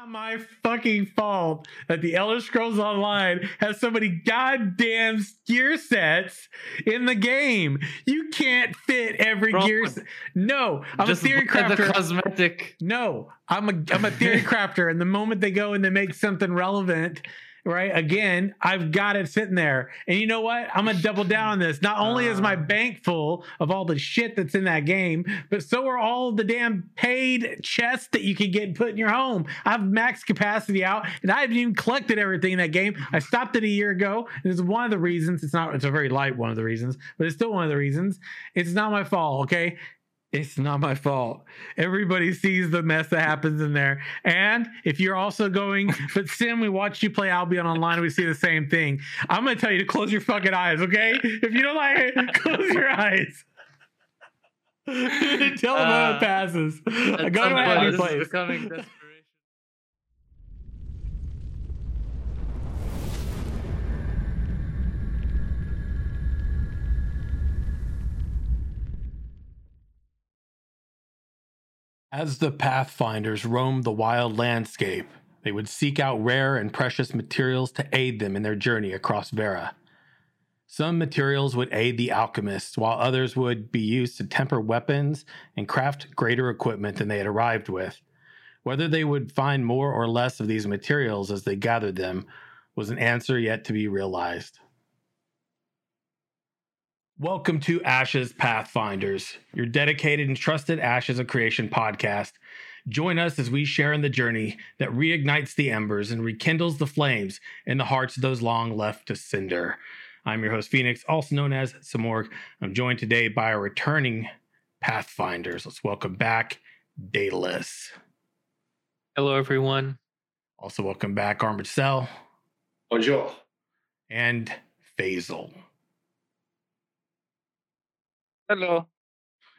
not my fucking fault that the Elder Scrolls Online has so many goddamn gear sets in the game. You can't fit every Bro, gear. Set. No, I'm a theory buy the crafter. cosmetic. No, I'm a I'm a theory crafter, and the moment they go and they make something relevant, right? Again, I've got it sitting there, and you know what? I'm gonna double down on this. Not only is my Uh. bank full of all the shit that's in that game, but so are all the damn paid chests that you can get and put in your home. I have max capacity out, and I haven't even collected everything in that game. I stopped it a year ago, and it's one of the reasons. It's not. It's a very light one of the reasons, but it's still one of the reasons. It's not my fault. Okay. It's not my fault. Everybody sees the mess that happens in there. And if you're also going, but Sim, we watched you play Albion online, we see the same thing. I'm gonna tell you to close your fucking eyes, okay? If you don't like it, close your eyes. Tell them how Uh, it passes. Go to a point, happy this place. becoming As the Pathfinders roamed the wild landscape, they would seek out rare and precious materials to aid them in their journey across Verra. Some materials would aid the alchemists, while others would be used to temper weapons and craft greater equipment than they had arrived with. Whether they would find more or less of these materials as they gathered them was an answer yet to be realized. Welcome to Ashes Pathfinders, your dedicated and trusted Ashes of Creation podcast. Join us as we share in the journey that reignites the embers and rekindles the flames in the hearts of those long left to cinder. I'm your host, Phoenix, also known as Simorg. I'm joined today by our returning Pathfinders. Let's welcome back Daedalus. Hello, everyone. Also, welcome back Armored Cell Bonjour. and Faisal. Hello.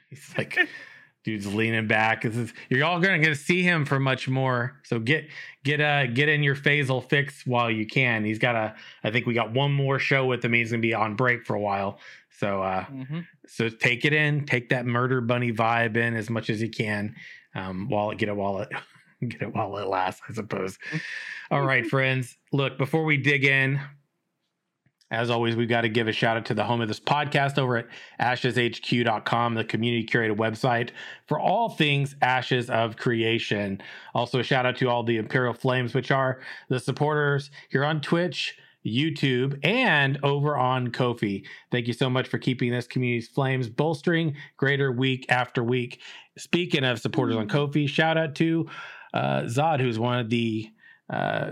He's like, dude's leaning back. This is you're all gonna get to see him for much more. So get get uh get in your Faisal fix while you can. He's got a I think we got one more show with him. He's gonna be on break for a while. So uh so take it in, take that murder bunny vibe in as much as you can. Um while it get it while it get it while it lasts, I suppose. All right, friends. Look, before we dig in, as always, we've got to give a shout out to the home of this podcast over at asheshq.com, the community curated website for all things Ashes of Creation. Also, a shout out to all the Imperial Flames, which are the supporters here on Twitch, YouTube, and over on Ko-fi. Thank you so much for keeping this community's flames bolstering greater week after week. Speaking of supporters on Ko-fi, shout out to uh, Zod, who's one of the, uh,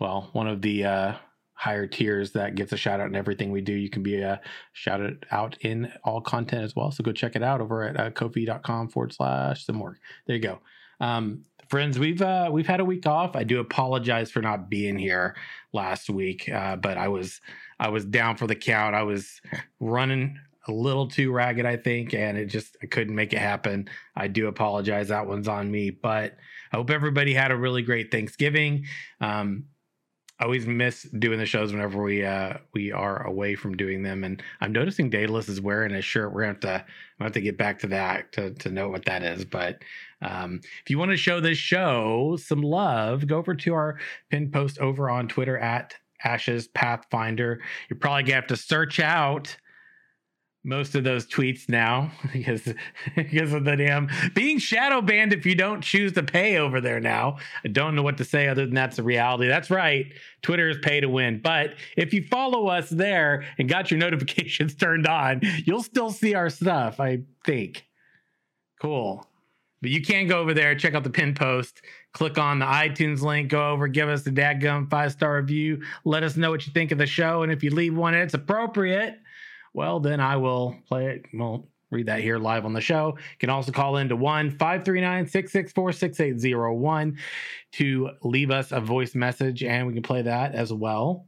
well, one of the, uh, higher tiers that gets a shout out in everything we do. You can be a shouted out in all content as well. So go check it out over at uh, kofi.com forward slash Simorg. There you go. Um, friends, we've uh, we've had a week off. I do apologize for not being here last week, uh, but I was I was down for the count. I was running a little too ragged, I think, and it just I couldn't make it happen. I do apologize. That one's on me, but I hope everybody had a really great Thanksgiving. Um, I always miss doing the shows whenever we uh we are away from doing them and I'm noticing Daedalus is wearing a shirt. We're gonna have to gonna have to get back to that to to know what that is. But um if you want to show this show some love, go over to our pin post over on Twitter at Ashes Pathfinder. You're probably gonna have to search out most of those tweets now because because of the damn being shadow banned if you don't choose to pay over there now. I don't know what to say other than that's the reality. That's right. Twitter is pay to win. But if you follow us there and got your notifications turned on, you'll still see our stuff, I think. Cool. But you can go over there, check out the pin post, click on the iTunes link, go over, give us a dadgum five star review, let us know what you think of the show. And if you leave one it's appropriate, well, then I will play it. We'll read that here live on the show. You can also call into 1 539 664 6801 to leave us a voice message, and we can play that as well.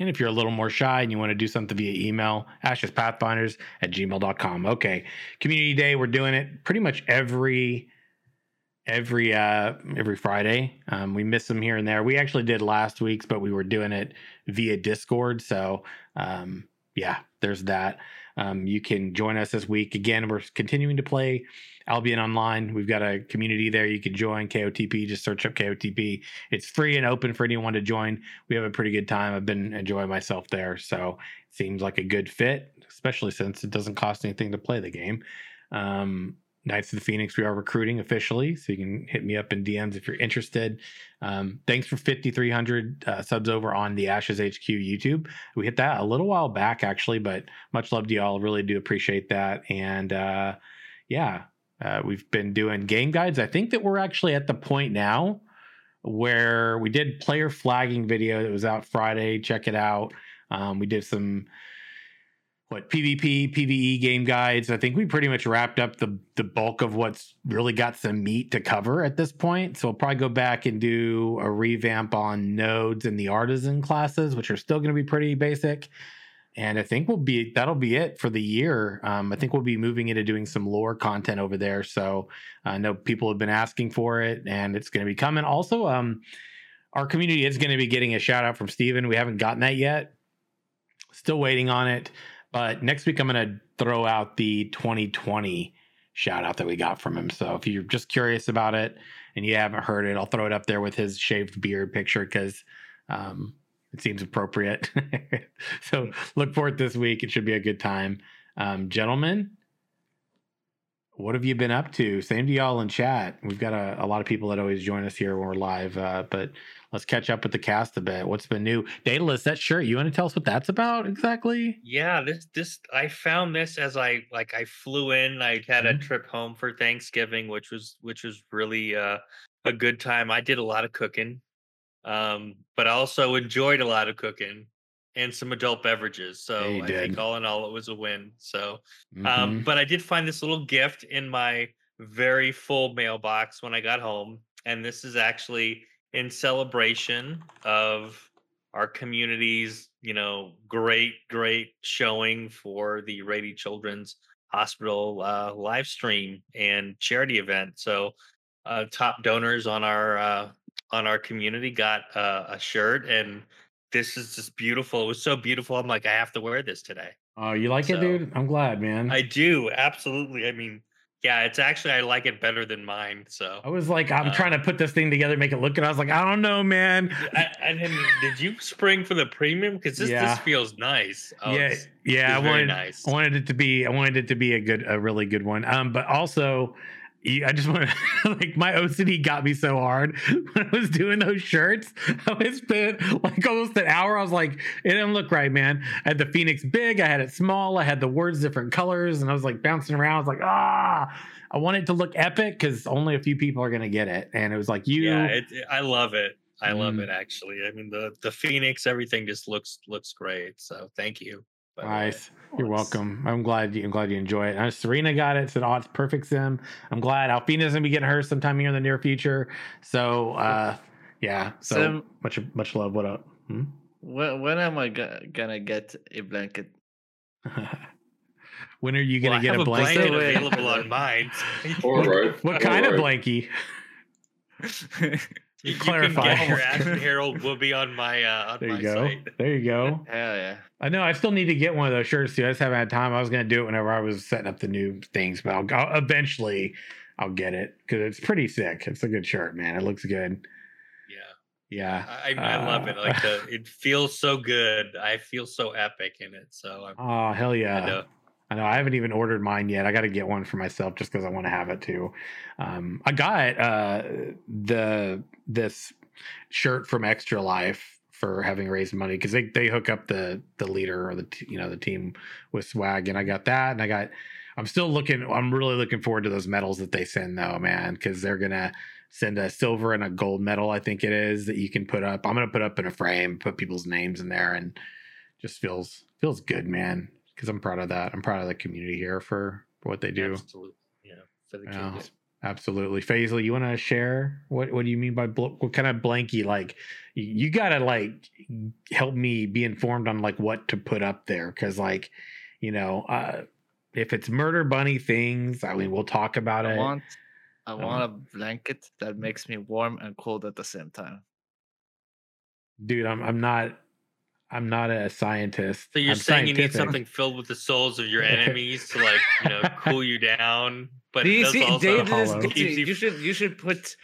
And if you're a little more shy and you want to do something via email, ashespathfinders at gmail.com. Okay. Community Day, we're doing it pretty much every every uh every Friday. Um, we miss them here and there. We actually did last week's, but we were doing it via Discord. So um yeah, there's that. Um, you can join us this week. Again, we're continuing to play Albion Online. We've got a community there you can join. KOTP, just search up KOTP. It's free and open for anyone to join. We have a pretty good time. I've been enjoying myself there. So it seems like a good fit, especially since it doesn't cost anything to play the game. Um, Knights of the Phoenix, we are recruiting officially, so you can hit me up in DMs if you're interested. Um, thanks for 5,300 uh, subs over on the Ashes HQ YouTube. We hit that a little while back, actually, but much love to y'all. Really do appreciate that. And uh, yeah, uh, we've been doing game guides. I think that we're actually at the point now where we did player flagging video that was out Friday. Check it out. Um, we did some what PvP, PvE game guides. I think we pretty much wrapped up the the bulk of what's really got some meat to cover at this point. So we'll probably go back and do a revamp on nodes and the artisan classes, which are still going to be pretty basic. And I think we'll be that'll be it for the year. Um, I think we'll be moving into doing some lore content over there. So I know people have been asking for it, and it's going to be coming. Also, um, our community is going to be getting a shout out from Steven. We haven't gotten that yet. Still waiting on it. But next week, I'm going to throw out the 2020 shout out that we got from him. So if you're just curious about it and you haven't heard it, I'll throw it up there with his shaved beard picture because um, it seems appropriate. so look for it this week. It should be a good time. Um, gentlemen, what have you been up to? Same to y'all in chat. We've got a, a lot of people that always join us here when we're live, uh, but let's catch up with the cast a bit. What's been new? Daedalus, that shirt. You want to tell us what that's about exactly? Yeah, this this I found this as I like I flew in. I had a Mhm. trip home for Thanksgiving, which was which was really uh, a good time. I did a lot of cooking, um, but I also enjoyed a lot of cooking and some adult beverages. So you I did. think all in all, it was a win. So Mhm. Um, but I did find this little gift in my very full mailbox when I got home. And this is actually in celebration of our community's, you know, great, great showing for the Rady Children's Hospital uh, live stream and charity event. So, uh, top donors on our uh, on our community got uh, a shirt, and this is just beautiful. It was so beautiful. I'm like, I have to wear this today. oh, you like it, dude? I'm glad, man. I do absolutely. I mean, yeah, it's actually I like it better than mine. So, I was like, I'm Uh, trying to put this thing together, make it look good. I was like, I don't know, man. I, and then did you spring for the premium? Because this Yeah. this feels nice. Oh, yeah, it's- yeah. I it's very wanted, nice. I wanted it to be, I wanted it to be a good, a really good one. Um, but also, I just want to like my OCD got me so hard when I was doing those shirts. I spent like almost an hour. I was like, it didn't look right, man. I had the Phoenix big, I had it small, I had the words different colors, and I was like bouncing around. I was like, ah, I want it to look epic because only a few people are gonna get it. And it was like you, yeah, it, it- I love it. I love Mm. it actually. I mean, the the Phoenix, everything just looks looks great. So, thank you. By the way. Nice. You're welcome. I'm glad you. I'm glad you enjoy it. And Serena got it. Said, "Oh, it's perfect sim." I'm glad Alfina's gonna be getting hers sometime here in the near future. So, uh, yeah. So Sim, much, much love. What up? Hmm? when, when am I go- gonna get a blanket? when are you gonna Well, I get have a blanket? blanket Wait. available on mine. All right. What kind of blankie? You, you can Clarify. get your Ashen Harold Whoopi on my uh, on There my you go. site. There you go. Hell yeah. I know. I still need to get one of those shirts too. I just haven't had time. I was gonna do it whenever I was setting up the new things, but I'll, I'll eventually. I'll get it because it's pretty sick. It's a good shirt, man. It looks good. Yeah. Yeah. I, I love it. Uh, Like the, it feels so good. I feel so epic in it. So I'm, Oh hell yeah! I know. I haven't even ordered mine yet. I got to get one for myself just because I want to have it too. Um, I got uh, the this shirt from Extra Life for having raised money because they they hook up the the leader or the you know the team with swag, and I got that, and I got. I'm still looking. I'm really looking forward to those medals that they send though, man, because they're gonna send a silver and a gold medal. I think it is that you can put up. I'm gonna put up in a frame, put people's names in there, and just feels feels good, man. Because I'm proud of that. I'm proud of the community here for, what they do. Absolutely. Yeah. For the kids. Absolutely, Faisal. You want to share what what do you mean by bl- what kind of blankie? Like, you, you gotta like help me be informed on like what to put up there because like, you know, uh, if it's murder bunny things, I mean, we'll talk about I it. want I Um, want a blanket that makes me warm and cold at the same time. dude i'm i'm not I'm not a scientist. So you're I'm saying you need something filled with the souls of your enemies to like, you know, cool you down. But Do you see also Daedalus? hollow. gets keeps You, you- you should you should put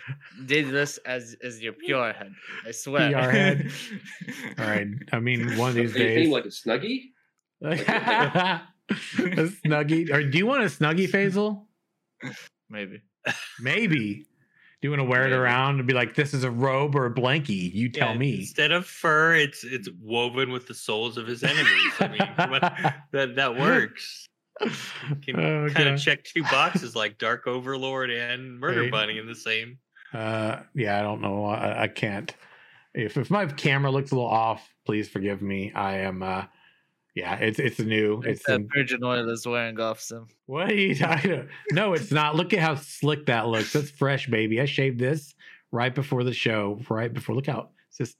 Daedalus as as your PR head. I swear. PR head. All right. I mean, one of these Are you days. like a snuggie? a snuggie. Or do you want a snuggie, Faisal? Maybe. Maybe. Do you want to wear it around and be like, this is a robe or a blankie? You tell Yeah, me. Instead of fur, it's it's woven with the souls of his enemies. I mean, that that works. Can Oh, kind God. of check two boxes like Dark Overlord and Murder Right. Bunny in the same. Uh, yeah, I don't know. I, I can't. If if my camera looks a little off, please forgive me. I am. uh Yeah, it's it's new. It's It's that in- Virgin Oil is wearing off some. what are you talking? about? No, it's not. Look at how slick that looks. That's fresh, baby. I shaved this right before the show. Right before. Look out. It's just.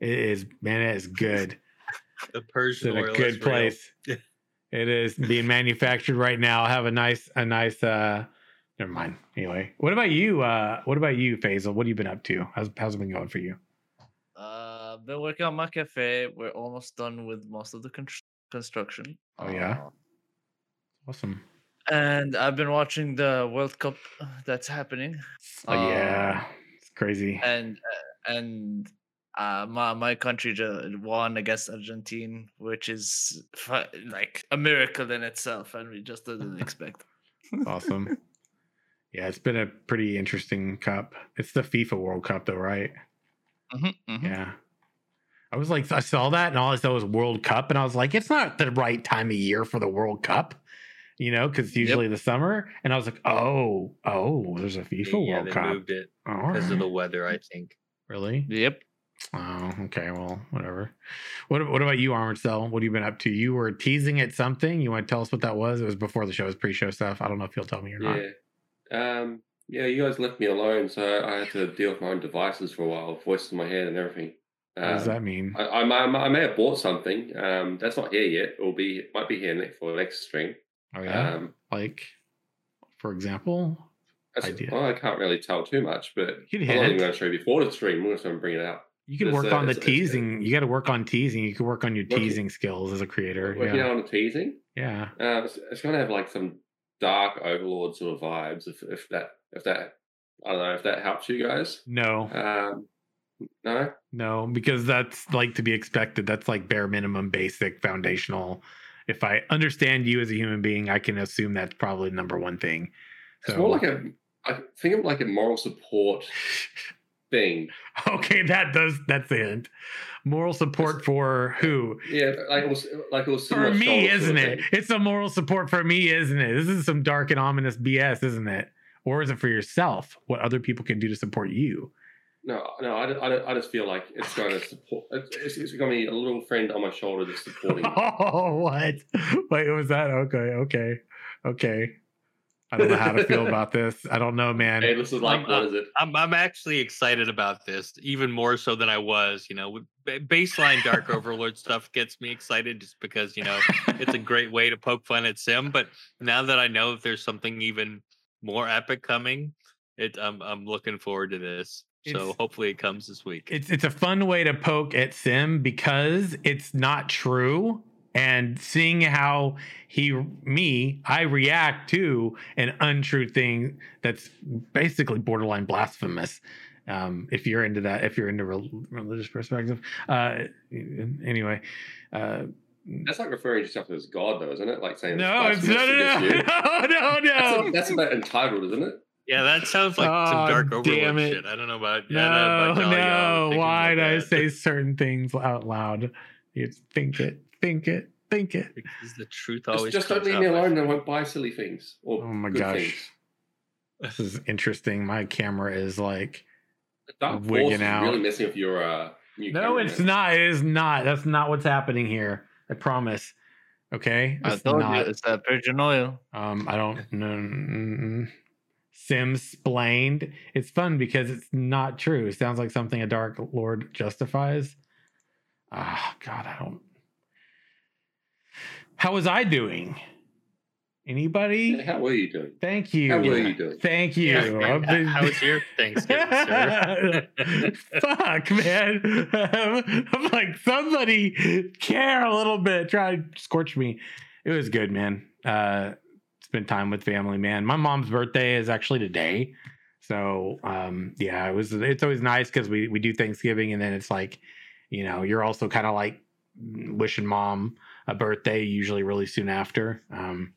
It is man. It is good. The Persian It's in oil a is good place. it is being manufactured right now. I have a nice a nice. uh Never mind. Anyway, what about you? uh What about you, Faisal? What have you been up to? How's how's it been going for you? Uh, been working on my cafe. We're almost done with most of the con- construction. Oh, yeah? Uh, Awesome. and I've been watching the World Cup uh, that's happening. Oh yeah, it's crazy. and uh, and uh, my my country won against Argentina, which is like a miracle in itself, and we just didn't expect. awesome. Yeah, it's been a pretty interesting cup. It's the FIFA World Cup, though, right? Mhm, mhm. Yeah. I was like, I saw that, and all I saw was World Cup, and I was like, it's not the right time of year for the World Cup, you know, because it's Yep. usually the summer. And I was like, oh, oh, there's a FIFA yeah, World they Cup. moved it All because of the weather, I think. Really? Yep. Oh, okay. Well, whatever. What What about you, Armored Cell? What have you been up to? You were teasing at something. You want to tell us what that was? It was before the show. It was pre-show stuff. I don't know if you'll tell me or not. Yeah. Um, yeah, you guys left me alone, so I had to deal with my own devices for a while, voices in my head and everything. What does Um, that mean? I, I, may- I may have bought something. Um, that's not here yet. It will be might be here next for next stream. oh yeah. Um, like, for example, Idea. well, I can't really tell too much, but You I'm can not even going to show you before the stream. I'm going to bring it out. you can work uh, on the teasing. You got to work on teasing. You can work on your Working- teasing skills as a creator. Working Yeah. on the teasing. Yeah. Uh, it's, it's going to have like some dark overlord sort of vibes. If if that if that I don't know if that helps you guys. No, Um, no, no, because that's like to be expected. That's like bare minimum, basic, foundational. If I understand you as a human being, I can assume that's probably number one thing. it's more like a. I think of like a moral support thing. Okay, that does that's the hint. Moral support for who? Yeah, like it was like it was For me, isn't of it? thing. It's a moral support for me, isn't it? This is some dark and ominous BS, isn't it? Or is it for yourself? What other people can do to support you? No, no, I, I, I just feel like it's going to support. It's, it's, it's going to be a little friend on my shoulder that's supporting. me. Oh, what? Wait, was that okay? Okay, okay. I don't know how to feel about this. I don't know, man. Hey, this is like, I'm, what is it? I'm I'm actually excited about this, even more so than I was. You know, baseline Dark Overlord stuff gets me excited just because you know it's a great way to poke fun at Sim. But now that I know that there's something even more epic coming, it I'm I'm looking forward to this. So hopefully it comes this week. it's it's a fun way to poke at Sim because it's not true. And seeing how he me, I react to an untrue thing that's basically borderline blasphemous. Um, if you're into that, if you're into rel- religious perspective, uh, anyway, uh, That's like referring to yourself as God, though, isn't it? Like saying no, it's no, blasphemous no, against no, no, no, That's, that's about entitled, isn't it? Yeah, that sounds like some Oh, Dark Overlord shit. I don't know about. I don't know No, about y'all, y'all no. Why about did I say certain things out loud? You think it, think it, think it. Because the truth Just, always just don't leave me alone and I won't buy silly things. Or Oh my good gosh. Things. This is interesting. My camera is like Dark Wigging Force is out. really messing with your uh, new No, camera, it's man. not. It is not. That's not what's happening here. I promise. Okay? I It's told not. you it's that Virgin Oil. Um, I don't know. Sims splained. It's fun because it's not true. It sounds like something a Dark Lord justifies. Ah, God, I don't. How was I doing? Anybody? How are you doing? Thank you. How were you doing? Thank you. Yeah, I've been- How was your Thanksgiving, sir? Fuck, man. I'm like, somebody care a little bit. Try to scorch me. It was good, man. Uh, spent time with family, man. My mom's birthday is actually today. So um, yeah, it was it's always nice because we we do Thanksgiving and then it's like, you know, you're also kind of like wishing mom a birthday usually really soon after. Um,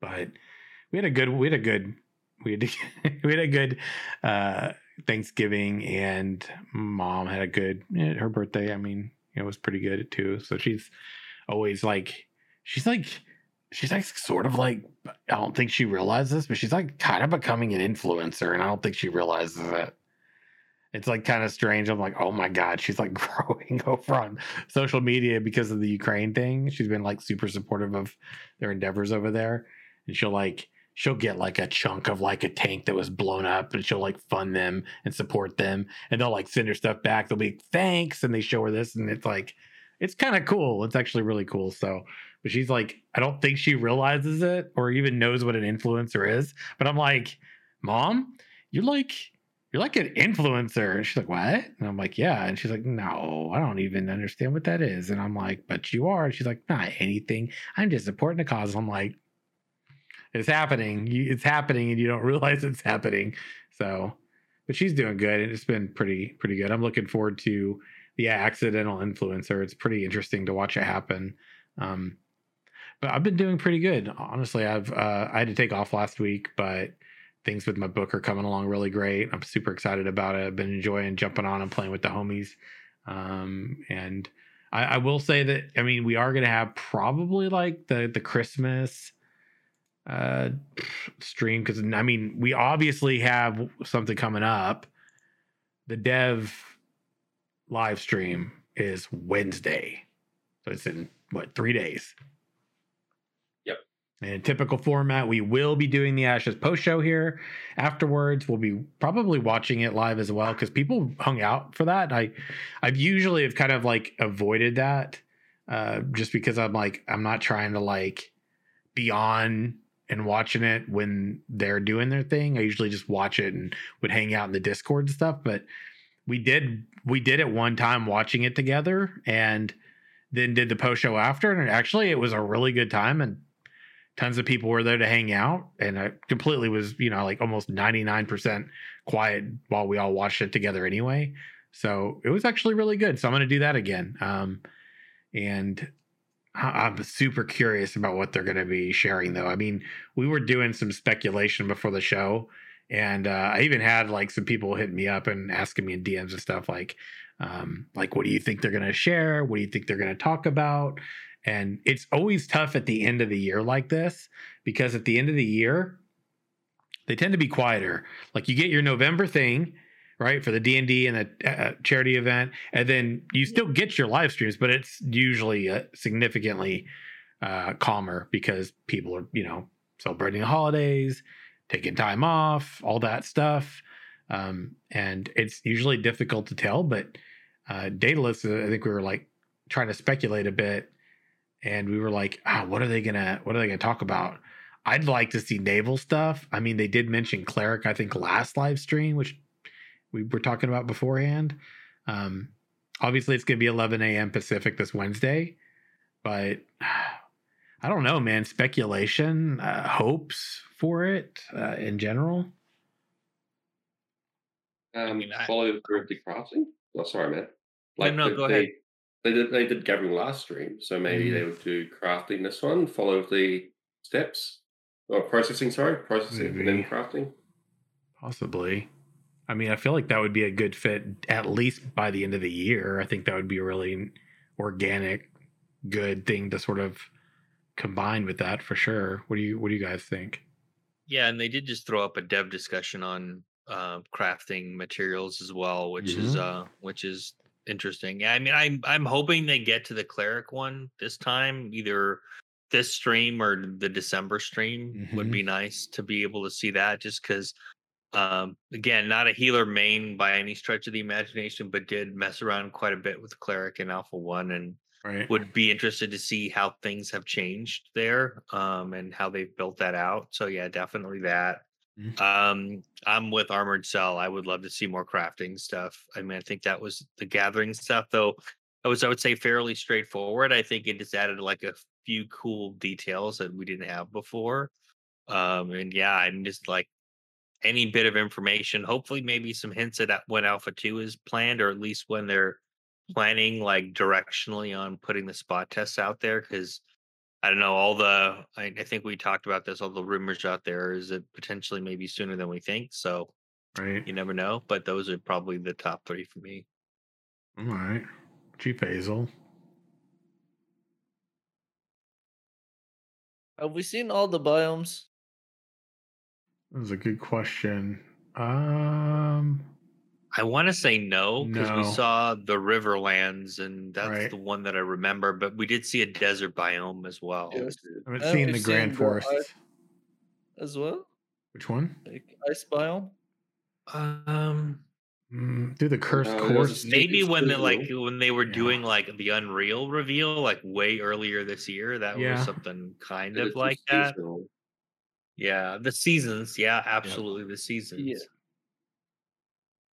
but we had a good we had a good we had we had a good uh Thanksgiving and mom had a good eh, her birthday. I mean, it was pretty good too. So she's always like she's like she's like sort of like I don't think she realizes but she's like kind of becoming an influencer, and I don't think she realizes it. It's like kind of strange. I'm like, oh my god, she's like growing over on social media because of the Ukraine thing. She's been like super supportive of their endeavors over there, and she'll like she'll get like a chunk of like a tank that was blown up, and she'll like fund them and support them, and they'll like send her stuff back. They'll be thanks, and they show her this, and it's like it's kind of cool. It's actually really cool. So but she's like, I don't think she realizes it or even knows what an influencer is. But I'm like, Mom, you're like, you're like an influencer. And she's like, What? And I'm like, Yeah. And she's like, No, I don't even understand what that is. And I'm like, But you are. And she's like, Not anything. I'm just supporting the cause. I'm like, It's happening. It's happening, and you don't realize it's happening. So, but she's doing good, and it's been pretty, pretty good. I'm looking forward to the accidental influencer. It's pretty interesting to watch it happen. Um, but I've been doing pretty good. Honestly, I've uh, I had to take off last week, but things with my book are coming along really great. I'm super excited about it. I've been enjoying jumping on and playing with the homies. Um, and I, I will say that I mean we are going to have probably like the the Christmas uh stream because I mean we obviously have something coming up. The dev live stream is Wednesday, so it's in what three days. In a typical format, we will be doing the Ashes post show here. Afterwards, we'll be probably watching it live as well because people hung out for that. I, I've usually have kind of like avoided that, uh, just because I'm like I'm not trying to like be on and watching it when they're doing their thing. I usually just watch it and would hang out in the Discord and stuff. But we did we did it one time watching it together and then did the post show after, and actually it was a really good time and tons of people were there to hang out and i completely was you know like almost 99% quiet while we all watched it together anyway. So it was actually really good so i'm going to do that again. Um, and i'm super curious about what they're going to be sharing though. I mean we were doing some speculation before the show and uh, i even had like some people hitting me up and asking me in dms and stuff like um, like what do you think they're going to share? What do you think they're going to talk about and it's always tough at the end of the year like this because at the end of the year, they tend to be quieter. Like you get your November thing, right, for the D and D and the uh, charity event, and then you still get your live streams, but it's usually uh, significantly uh, calmer because people are, you know, celebrating the holidays, taking time off, all that stuff, um, and it's usually difficult to tell. But uh, Daedalus, uh, I think we were like trying to speculate a bit and we were like, ah, what are they gonna what are they gonna talk about? I'd like to see naval stuff. I mean, they did mention cleric, I think, last live stream, which we were talking about beforehand. Um, obviously, it's gonna be 11 a.m. Pacific this Wednesday, but I don't know, man. Speculation, uh, hopes for it uh, in general. Um, mean, I- follow through the crafting. Oh, sorry, man. no, they, go they, ahead. They did. They did gathering last stream, so maybe Mm. they would do crafting this one. Follow the steps or processing. Sorry, processing and then crafting. Possibly. I mean, I feel like that would be a good fit at least by the end of the year. I think that would be a really organic, good thing to sort of combine with that for sure. What do you What do you guys think? Yeah, and they did just throw up a dev discussion on uh, crafting materials as well, which is uh, which is interesting. Yeah, I mean, I'm I'm hoping they get to the cleric one this time, either this stream or the December stream would be nice to be able to see that, just because. Um, again, not a healer main by any stretch of the imagination, but did mess around quite a bit with cleric and Alpha One, and Right. would be interested to see how things have changed there um, and how they've built that out. So yeah, definitely that. Mhm. Um, I'm with Armored Cell. I would love to see more crafting stuff. I mean, I think that was the gathering stuff, though. I was, I would say, fairly straightforward. I think it just added like a few cool details that we didn't have before. Um, and yeah, I'm just like any bit of information. Hopefully, maybe some hints at when Alpha Two is planned, or at least when they're planning like directionally on putting the spot tests out there because i don't know all the I, I think we talked about this all the rumors out there is it potentially maybe sooner than we think so Right. you never know but those are probably the top three for me All right. Chief Hazel. Have we seen all the biomes? That's a good question. Um, i want to say no because we saw the riverlands and that's Right. the one that i remember but we did see a desert biome as well Yes. I haven't seen we've the Grand seen the Forest. ice- As well? Which one? Like ice biome? um Mm, through the cursed No, it was a course. snake. maybe when they like when they were Yeah. doing like the unreal reveal like way earlier this year that Yeah. was something kind It of like that seasonal. Yeah, the seasons. Yeah, absolutely the seasons.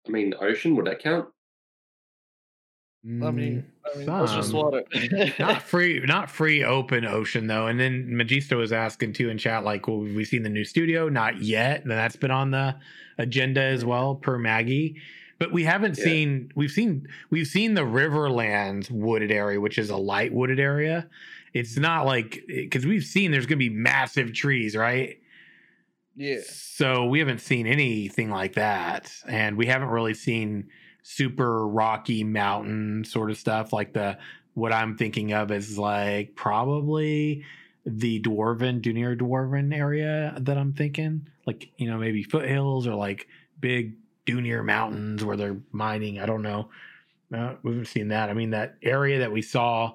I mean, ocean would that count? I mean, mm, I mean that's just water. not free not free open ocean though and then magisto was asking too in chat like well have we seen the new studio not yet and that's been on the agenda as mm. well per maggie but we haven't Yeah. seen we've seen we've seen the riverlands wooded area which is a light wooded area it's not like because we've seen there's gonna be massive trees right yeah. so we haven't seen anything like that. And we haven't really seen super rocky mountain sort of stuff like the what I'm thinking of is like probably the dwarven, Dunir dwarven area that I'm thinking. Like, you know, maybe foothills or like big Dunir mountains where they're mining. I don't know. Uh, we haven't seen that. I mean, that area that we saw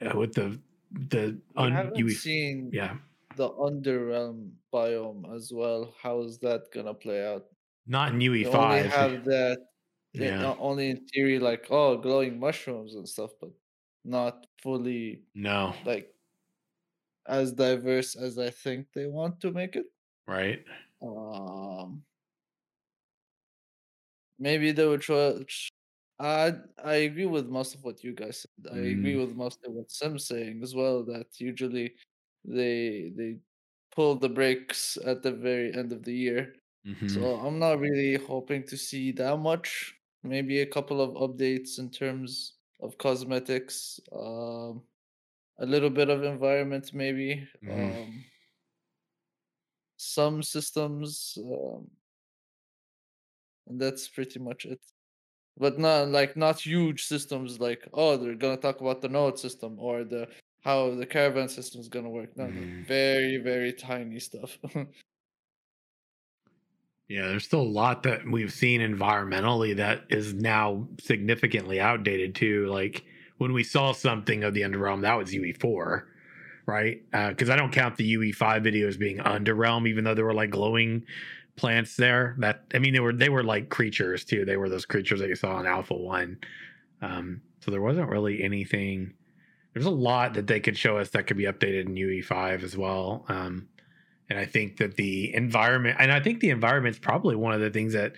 uh, with the the un, haven't UE seen yeah, the underrealm biome as well. How is that gonna play out? not in UE five. only have that yeah. Not only in theory like oh glowing mushrooms and stuff, but not fully No, like as diverse as I think they want to make it. right? Um, maybe they would try. I I agree with most of what you guys said. I agree Mm. with most of what Sim's saying as well. That usually they they pull the brakes at the very end of the year. Mhm. So I'm not really hoping to see that much. Maybe a couple of updates in terms of cosmetics. Um, a little bit of environment, maybe. Mhm. Um, some systems, um, and that's pretty much it. But not like not huge systems. Like oh, they're gonna talk about the node system or the how the caravan system is gonna work. No, no, Mhm. very very tiny stuff. Yeah, there's still a lot that we've seen environmentally that is now significantly outdated too. Like when we saw something of the Underrealm, that was UE4, right? Because I don't count the UE5 videos being Underrealm, even though there were like glowing plants there. That I mean, they were they were like creatures too. They were those creatures that you saw in Alpha One. Um, so there wasn't really anything. There's a lot that they could show us that could be updated in UE5 as well. Um, and I think that the environment, and I think the environment's probably one of the things that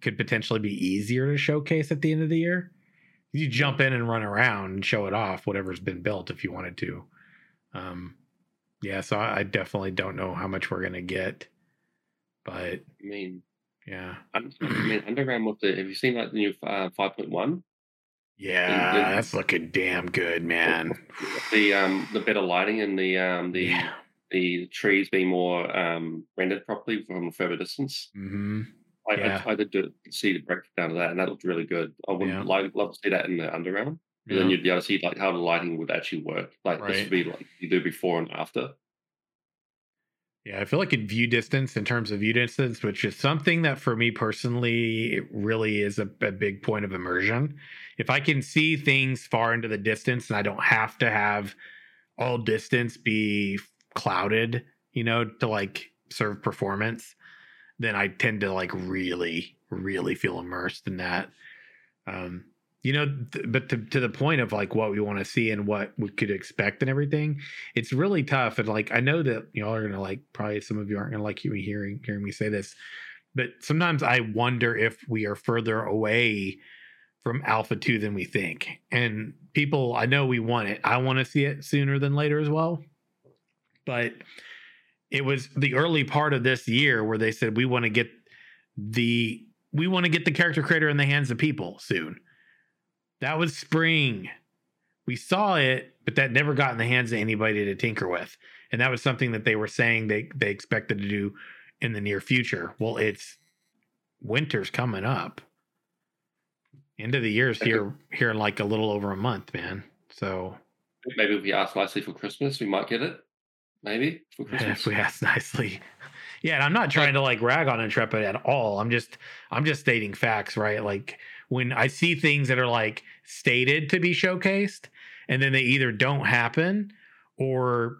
could potentially be easier to showcase at the end of the year. You jump in and run around and show it off, whatever's been built, if you wanted to. Um, yeah, so I, I definitely don't know how much we're gonna get, but I mean, yeah, I mean, underground with the. Have you seen like the new uh, five point one? Yeah, the- that's looking damn good, man. The um the better lighting and the um the Yeah. the trees being more um rendered properly from a further distance. hmm I, Yeah. I, I did do, see the breakdown of that, and that looked really good. I would Yeah. like love to see that in the underground. And Yeah. then you'd be able to see like how the lighting would actually work. Like this would be like you do before and after. Yeah, I feel like in view distance, in terms of view distance, which is something that for me personally, it really is a, a big point of immersion. If I can see things far into the distance and I don't have to have all distance be clouded, you know, to like serve performance, then I tend to like really, really feel immersed in that. Um, you know, th- but to, to the point of like what we want to see and what we could expect and everything, it's really tough. And like, I know that y'all are gonna like probably some of you aren't gonna like me hearing hearing me say this, but sometimes I wonder if we are further away from Alpha Two than we think. And people, I know we want it. I want to see it sooner than later as well, but it was the early part of this year where they said we want to get the we want to get the character creator in the hands of people soon that was spring. We saw it, but that never got in the hands of anybody to tinker with. And that was something that they were saying they they expected to do in the near future. Well, it's winter's coming up. End of the year's here here in like a little over a month, man. So Maybe if we ask nicely for Christmas, we might get it. Maybe for Christmas. if we ask nicely. Yeah, and I'm not trying to like rag on Intrepid at all. I'm just I'm just stating facts, right? Like when I see things that are like stated to be showcased and then they either don't happen or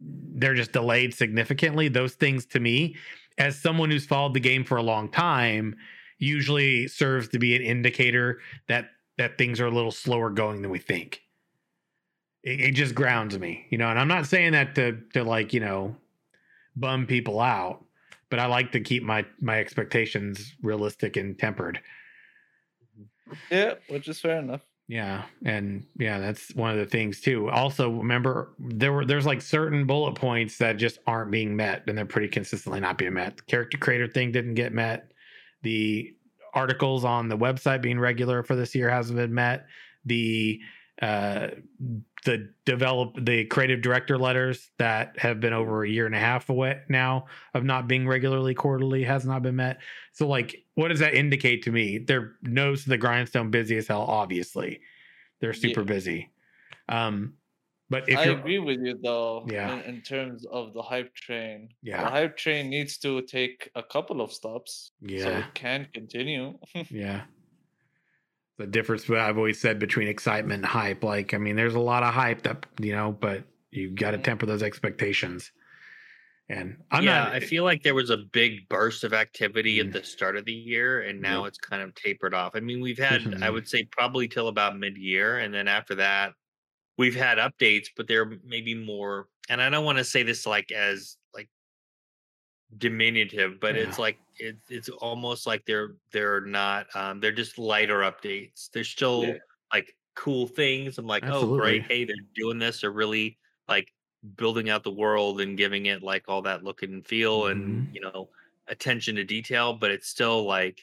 they're just delayed significantly, those things to me, as someone who's followed the game for a long time, usually serves to be an indicator that that things are a little slower going than we think. It, it just grounds me, you know, and I'm not saying that to to like, you know, bum people out, but I like to keep my my expectations realistic and tempered. Yeah, which is fair enough. Yeah, and yeah, that's one of the things too. Also, remember there were there's like certain bullet points that just aren't being met, and they're pretty consistently not being met. The character creator thing didn't get met. The articles on the website being regular for this year hasn't been met. The uh, the develop the creative director letters that have been over a year and a half away now of not being regularly quarterly has not been met. So like what does that indicate to me? They're nose to the grindstone busy as hell, obviously. They're super Yeah. busy. Um but if I agree with you though. Yeah. In, in terms of the hype train, Yeah. the hype train needs to take a couple of stops, yeah, so it can continue. Yeah. The difference what I've always said between excitement and hype. Like, I mean, there's a lot of hype that you know, but you got to Mhm. temper those expectations. And I'm yeah, not. I feel like there was a big burst of activity Mm. at the start of the year, and now Yep. it's kind of tapered off. I mean, we've had, I would say, probably till about mid-year, and then after that, we've had updates, but they're maybe more. And I don't want to say this like as diminutive, but Yeah. it's like it's it's almost like they're they're not. Um, they're just lighter updates. They're still Yeah. like cool things. I'm like, oh, great! Hey, they're doing this. They're really like building out the world and giving it like all that look and feel and you know attention to detail but it's still like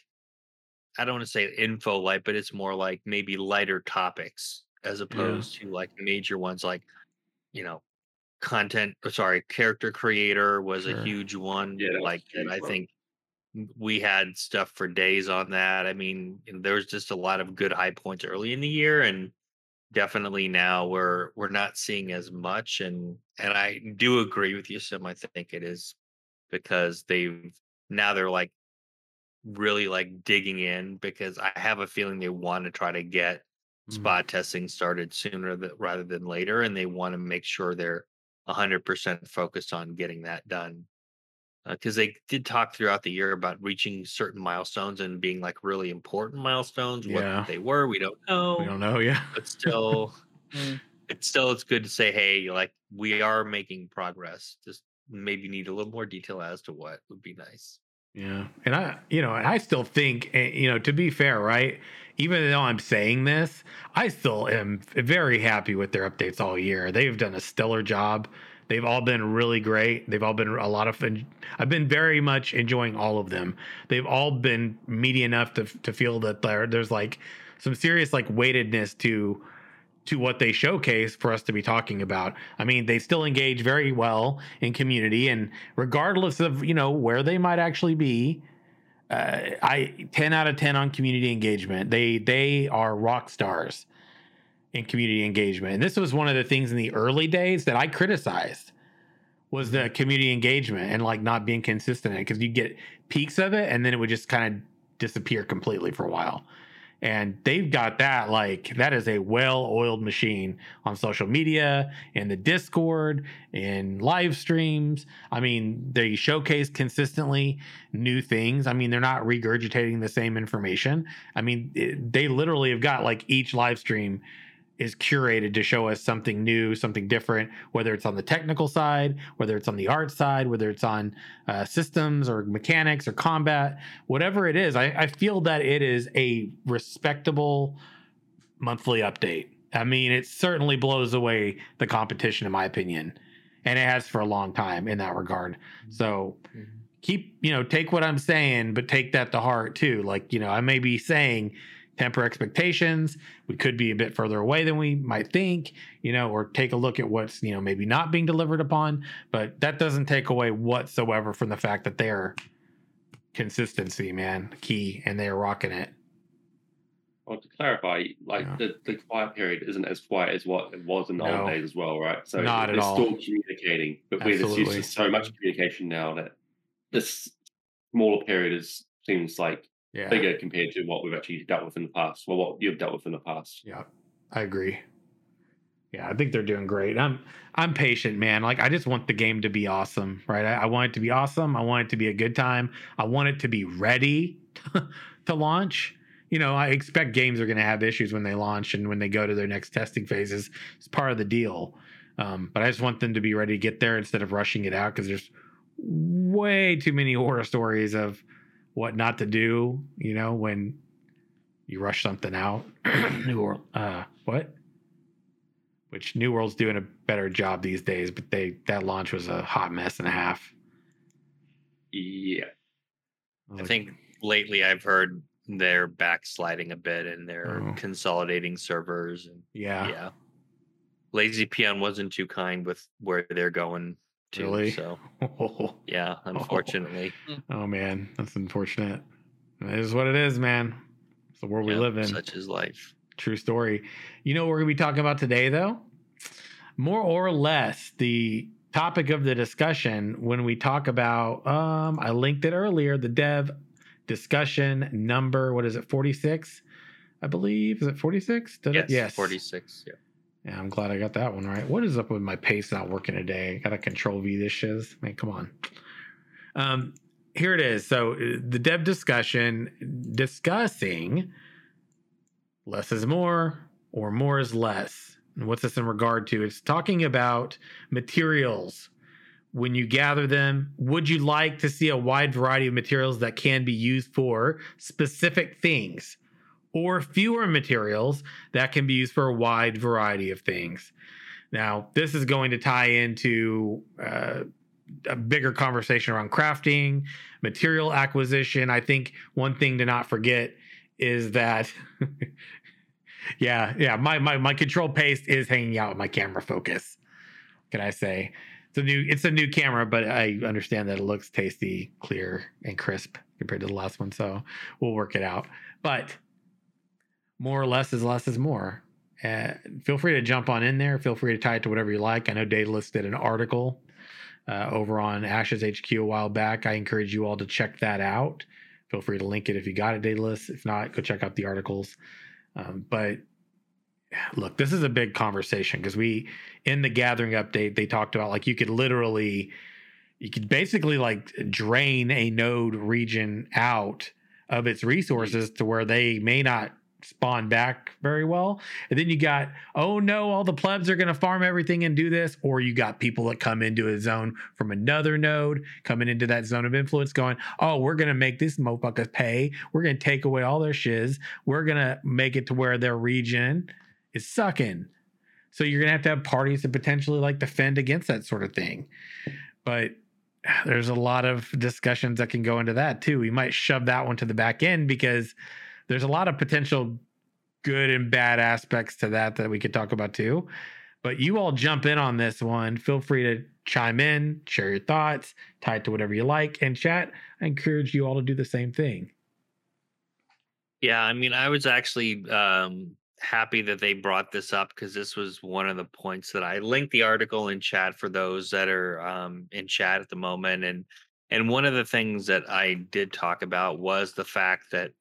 i don't want to say info light but it's more like maybe lighter topics as opposed to like major ones like you know content sorry character creator was Sure. a huge one Yeah, that like and huge i one. think we had stuff for days on that i mean there was just a lot of good high points early in the year and definitely now we're we're not seeing as much and and i do agree with you sim i think it is because they've now they're like really like digging in because i have a feeling they want to try to get Mm. spot testing started sooner th- rather than later and they want to make sure they're 100% focused on getting that done because they did talk throughout the year about reaching certain milestones and being like really important milestones Yeah. what they were we don't know we don't know. Yeah. but still Mm. it's still it's good to say hey like we are making progress just maybe need a little more detail as to what would be nice Yeah. And I, you know, I still think, eh, you know, to be fair, right? Even though I'm saying this, I still am very happy with their updates all year. They've done a stellar job. They've all been really great. They've all been a lot of fun. I've been very much enjoying all of them. They've all been meaty enough to to feel that there, there's like some serious like weightedness to to what they showcase for us to be talking about. I mean, they still engage very well in community, and regardless of you know where they might actually be, uh, I ten out of ten on community engagement. They they are rock stars in community engagement, and this was one of the things in the early days that I criticized was the community engagement and like not being consistent because you get peaks of it and then it would just kind of disappear completely for a while and they've got that like that is a well-oiled machine on social media in the discord in live streams. I mean they showcase consistently new things. I mean they're not regurgitating the same information. I mean it, they literally have got like each live stream is curated to show us something new, something different, whether it's on the technical side, whether it's on the art side, whether it's on uh, systems or mechanics or combat, whatever it is. I, I feel that it is a respectable monthly update. I mean, it certainly blows away the competition, in my opinion, and it has for a long time in that regard. So keep, you know, take what I'm saying, but take that to heart too. Like, you know, I may be saying, temper expectations. We could be a bit further away than we might think, you know, or take a look at what's, you know, maybe not being delivered upon. But that doesn't take away whatsoever from the fact that they're consistency, man, key, and they're rocking it. Well, to clarify, like Yeah. the, the quiet period isn't as quiet as what it was in the No. old days as well, right? So Not at all. still communicating, but we're just used to so much communication now that this smaller period is seems like Yeah. bigger compared to what we've actually dealt with in the past, or what you've dealt with in the past. Yeah, I agree. Yeah, I think they're doing great. I'm I'm patient, man. Like I just want the game to be awesome, right? I, I want it to be awesome. I want it to be a good time. I want it to be ready to launch. You know, I expect games are going to have issues when they launch and when they go to their next testing phases. It's part of the deal. Um, but I just want them to be ready to get there instead of rushing it out because there's way too many horror stories of what not to do. You know, when you rush something out. New World. Uh, what? Which New World's doing a better job these days, but they that launch was a hot mess and a half. Yeah. I like, think lately I've heard they're backsliding a bit and they're Oh. consolidating servers and yeah, yeah. Lazy Peon wasn't too kind with where they're going to. Really? So yeah, unfortunately. oh man, that's unfortunate. It is what it is, man. It's the world we live in. Such is life. True story. You know what we're gonna be talking about today, though? More or less the topic of the discussion when we talk about um I linked it earlier, the dev discussion number, what is it, 46? I believe. Is it 46? Did Yes, it? Yes. 46. Yeah. Yeah, I'm glad I got that one right. What is up with my pace not working today? Got to control V this shiz. Man, come on. Um, here it is. So uh, the dev discussion discussing less is more or more is less. And what's this in regard to? It's talking about materials. When you gather them, would you like to see a wide variety of materials that can be used for specific things? Or fewer materials that can be used for a wide variety of things. Now, this is going to tie into uh, a bigger conversation around crafting, material acquisition. I think one thing to not forget is that, yeah, yeah, my, my my control paste is hanging out with my camera focus. Can I say? It's a new it's a new camera, but I understand that it looks tasty, clear, and crisp compared to the last one. So we'll work it out. But more or less is less is more. Uh, feel free to jump on in there. Feel free to tie it to whatever you like. I know Daedalus did an article uh, over on Ashes HQ a while back. I encourage you all to check that out. Feel free to link it if you got it, Daedalus. If not, go check out the articles. Um, but look, this is a big conversation because we, in the gathering update, they talked about like you could literally, you could basically like drain a node region out of its resources to where they may not spawn back very well. And then you got, oh no, all the plebs are going to farm everything and do this. Or you got people that come into a zone from another node, coming into that zone of influence, going, oh, we're going to make this motherfuckers pay. We're going to take away all their shiz. We're going to make it to where their region is sucking. So you're going to have to have parties to potentially like defend against that sort of thing. But there's a lot of discussions that can go into that too. We might shove that one to the back end because there's a lot of potential good and bad aspects to that that we could talk about too. But you all jump in on this one. Feel free to chime in, share your thoughts, tie it to whatever you like, and chat. I encourage you all to do the same thing. Yeah, I mean, I was actually um, happy that they brought this up because this was one of the points that I linked the article in chat for those that are um, in chat at the moment, and and one of the things that I did talk about was the fact that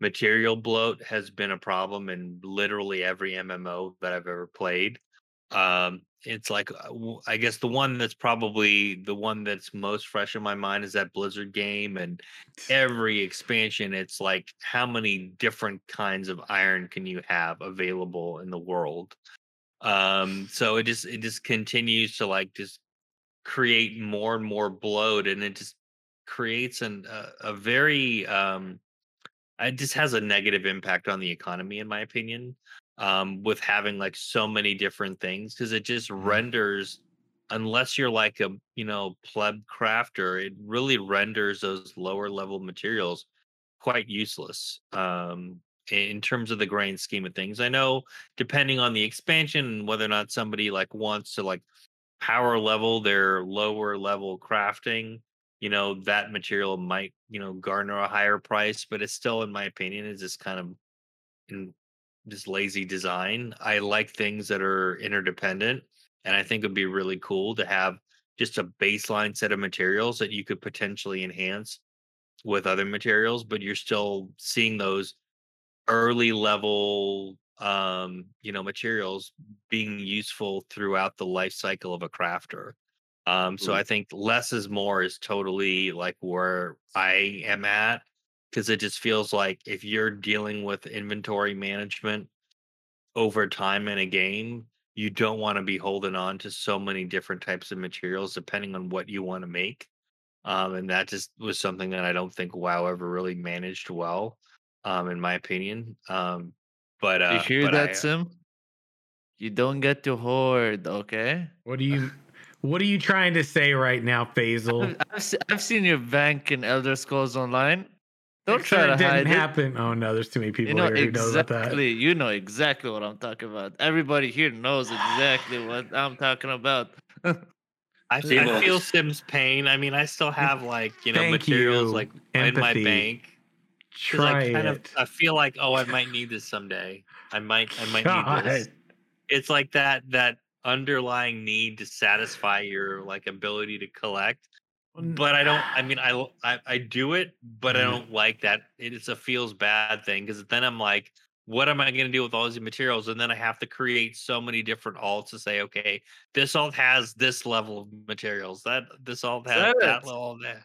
material bloat has been a problem in literally every MMO that I've ever played. Um, it's like I guess the one that's probably the one that's most fresh in my mind is that Blizzard game, and every expansion, it's like how many different kinds of iron can you have available in the world? Um, so it just it just continues to like just create more and more bloat, and it just creates an uh, a very um it just has a negative impact on the economy in my opinion um with having like so many different things because it just Mhm. renders unless you're like a you know pleb crafter it really renders those lower level materials quite useless um in terms of the grand scheme of things i know depending on the expansion and whether or not somebody like wants to like power level their lower level crafting you know that material might you know garner a higher price but it's still in my opinion is just kind of in just lazy design. I like things that are interdependent and i think it'd be really cool to have just a baseline set of materials that you could potentially enhance with other materials but you're still seeing those early level um you know materials being useful throughout the life cycle of a crafter um so Mm. i think less is more is totally like where i am at because it just feels like if you're dealing with inventory management over time in a game you don't want to be holding on to so many different types of materials depending on what you want to make um and that just was something that i don't think wow ever really managed well um in my opinion um but uh you hear but that, I, Sim? You don't get to hoard, okay? What do you what are you trying to say right now, Faisal? I've, I've, I've seen your bank in Elder Scrolls Online. Don't try to it didn't hide it. happen. Oh no, there's too many people You know here who knows about that. exactly. You know exactly what I'm talking about. Everybody here knows exactly what I'm talking about. I, f- Team I feel Sim's pain. I mean, I still have like you know Thank materials you. like in my bank because Try I kind it. of I feel like oh I might need this someday. I might I might need this. It's like that that underlying need to satisfy your like ability to collect. But I don't. I mean, I I do it, but I Mhm. don't like that. It's a feels bad thing because then I'm like, what am I going to do with all these materials? And then I have to create so many different alts to say, okay, this alt has this level of materials. That this alt has Sell that it. level of that.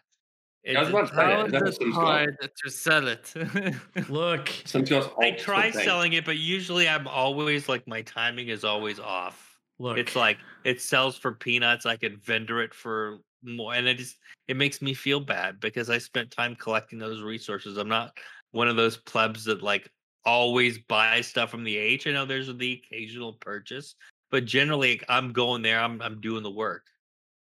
I was It's- about to say, that what is it got? hard to sell it? Look, I try selling it, but usually I'm always like my timing is always off. Look. It's like it sells for peanuts. I could vendor it for more, and it just it makes me feel bad because I spent time collecting those resources. I'm not one of those plebs that like always buy stuff from the H. I know there's the occasional purchase, but generally I'm going there. I'm I'm doing the work.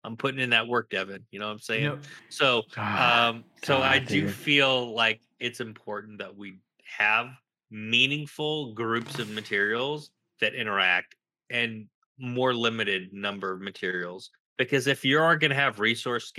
I'm putting in that work, Devin. You know what I'm saying? know, So, um, so I God, do feel like it's important that we have meaningful groups of materials that interact and more limited number of materials. Because if you are going to have resource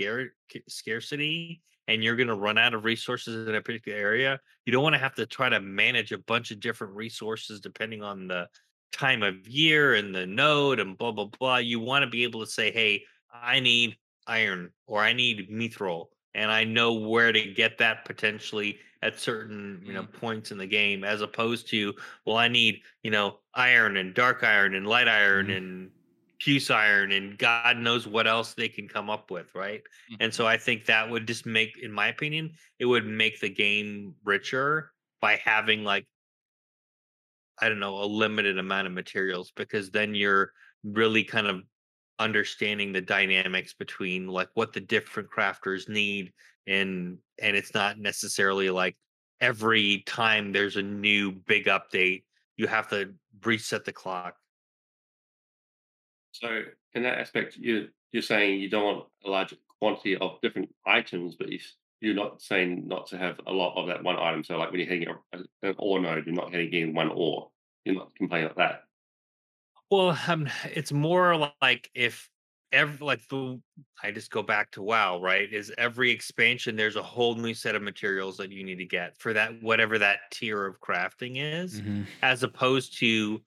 scarcity and you're going to run out of resources in a particular area, you don't want to have to try to manage a bunch of different resources depending on the time of year and the node and blah blah blah. You want to be able to say, "Hey, I need iron or I need mithril and I know where to get that potentially at certain you know points in the game as opposed to well I need you know iron and dark iron and light iron Mhm. and puce iron and God knows what else they can come up with right? And so I think that would just make in my opinion it would make the game richer by having like I don't know, a limited amount of materials because then you're really kind of understanding the dynamics between like what the different crafters need and and it's not necessarily like every time there's a new big update you have to reset the clock. So in that aspect, you you're saying you don't want a large quantity of different items, but you you're not saying not to have a lot of that one item. So like when you're hitting an ore node, you're not hitting in one ore. You're not complaining about that. Well, um, it's more like if every like the I just go back to WoW, right? Is every expansion there's a whole new set of materials that you need to get for that whatever that tier of crafting is, Mhm. as opposed to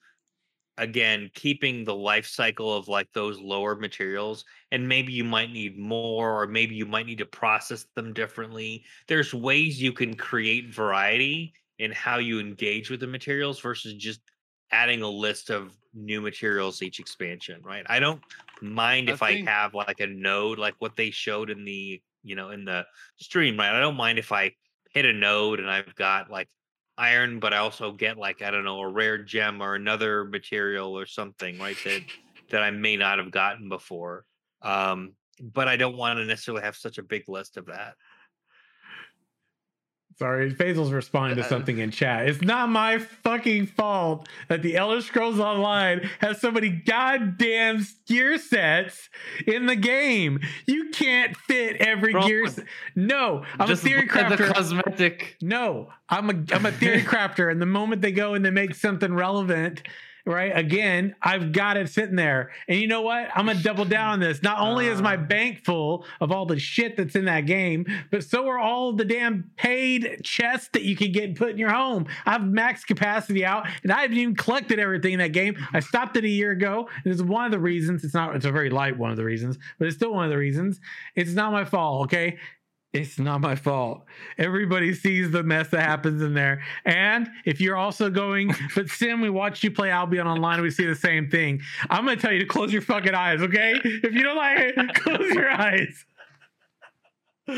again keeping the life cycle of like those lower materials and maybe you might need more or maybe you might need to process them differently there's ways you can create variety in how you engage with the materials versus just adding a list of new materials each expansion, right? I don't mind if I think- have like a node like what they showed in the, you know, in the stream, right? I don't mind if I hit a node and I've got like iron, but I also get like, I don't know, a rare gem or another material or something, right? That that I may not have gotten before. Um, but I don't want to necessarily have such a big list of that. Sorry, Faisal's responding to Uh, something in chat. It's not my fucking fault that the Elder Scrolls Online has so many goddamn gear sets in the game. You can't fit every Bro, gear. s- No, I'm Just a theory buy the crafter. cosmetic. No, I'm a I'm a theory crafter, and the moment they go and they make something relevant, right? Again, I've got it sitting there, and you know what? I'm gonna double down on this. Not only is my Uh. bank full of all the shit that's in that game, but so are all the damn paid chests that you can get and put in your home. I have max capacity out, and I haven't even collected everything in that game. I stopped it a year ago, and it's one of the reasons. It's not. It's a very light one of the reasons, but it's still one of the reasons. It's not my fault. Okay. It's not my fault. Everybody sees the mess that happens in there. And if you're also going, but Sim, we watched you play Albion online, we see the same thing. I'm gonna tell you to close your fucking eyes, okay? If you don't like it, close your eyes. tell